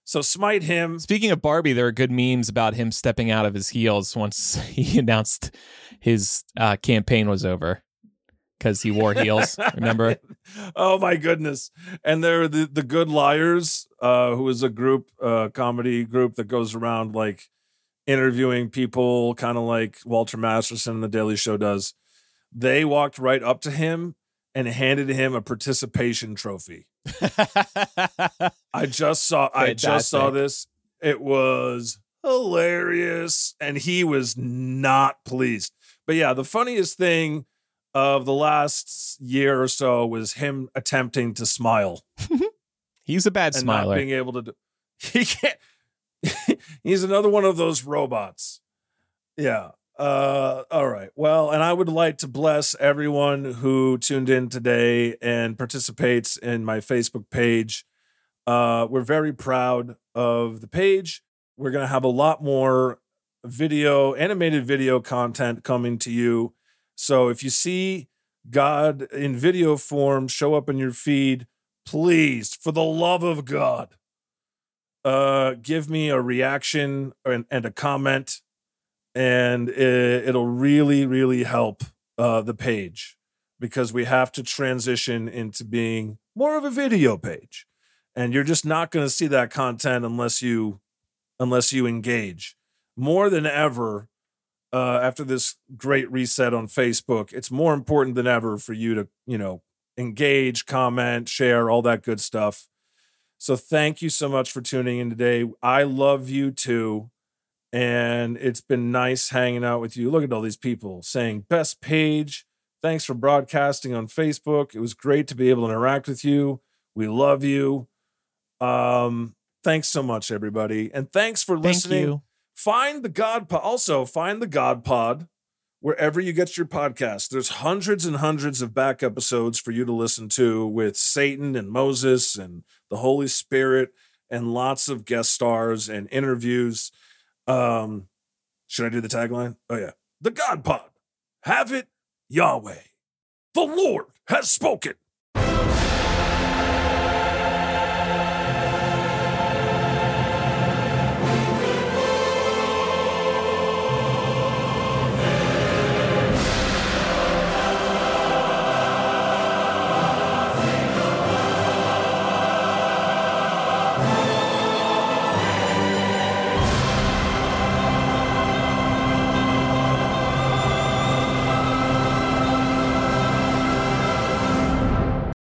So smite him. Speaking of Barbie, there are good memes about him stepping out of his heels once he announced his uh, campaign was over because he wore heels. remember? oh my goodness! And there are the the Good Liars, uh, who is a group, uh, comedy group that goes around like interviewing people, kind of like Walter Masterson and The Daily Show does. They walked right up to him and handed him a participation trophy. I just saw I just saw this. It was hilarious and he was not pleased. But yeah, the funniest thing of the last year or so was him attempting to smile. He's a bad and smiler. not being able to do he can't he's another one of those robots. Yeah. Uh, all right. Well, and I would like to bless everyone who tuned in today and participates in my Facebook page. Uh, we're very proud of the page. We're going to have a lot more video, animated video content coming to you. So if you see God in video form show up in your feed, please, for the love of God, uh, give me a reaction and, and a comment, and it, it'll really, really help uh, the page because we have to transition into being more of a video page, and you're just not going to see that content unless you unless you engage more than ever. Uh, after this great reset on Facebook, it's more important than ever for you to, you know, engage, comment, share, all that good stuff. So thank you so much for tuning in today. I love you too. And it's been nice hanging out with you. Look at all these people saying best page. Thanks for broadcasting on Facebook. It was great to be able to interact with you. We love you. Um, thanks so much, everybody. And thanks for Thank listening. you. Find the God Pod. Also, find the God Pod wherever you get your podcast. There's hundreds and hundreds of back episodes for you to listen to with Satan and Moses and the Holy Spirit and lots of guest stars and interviews. Um, should I do the tagline? Oh yeah. The God Pod. Have it Yahweh. The Lord has spoken.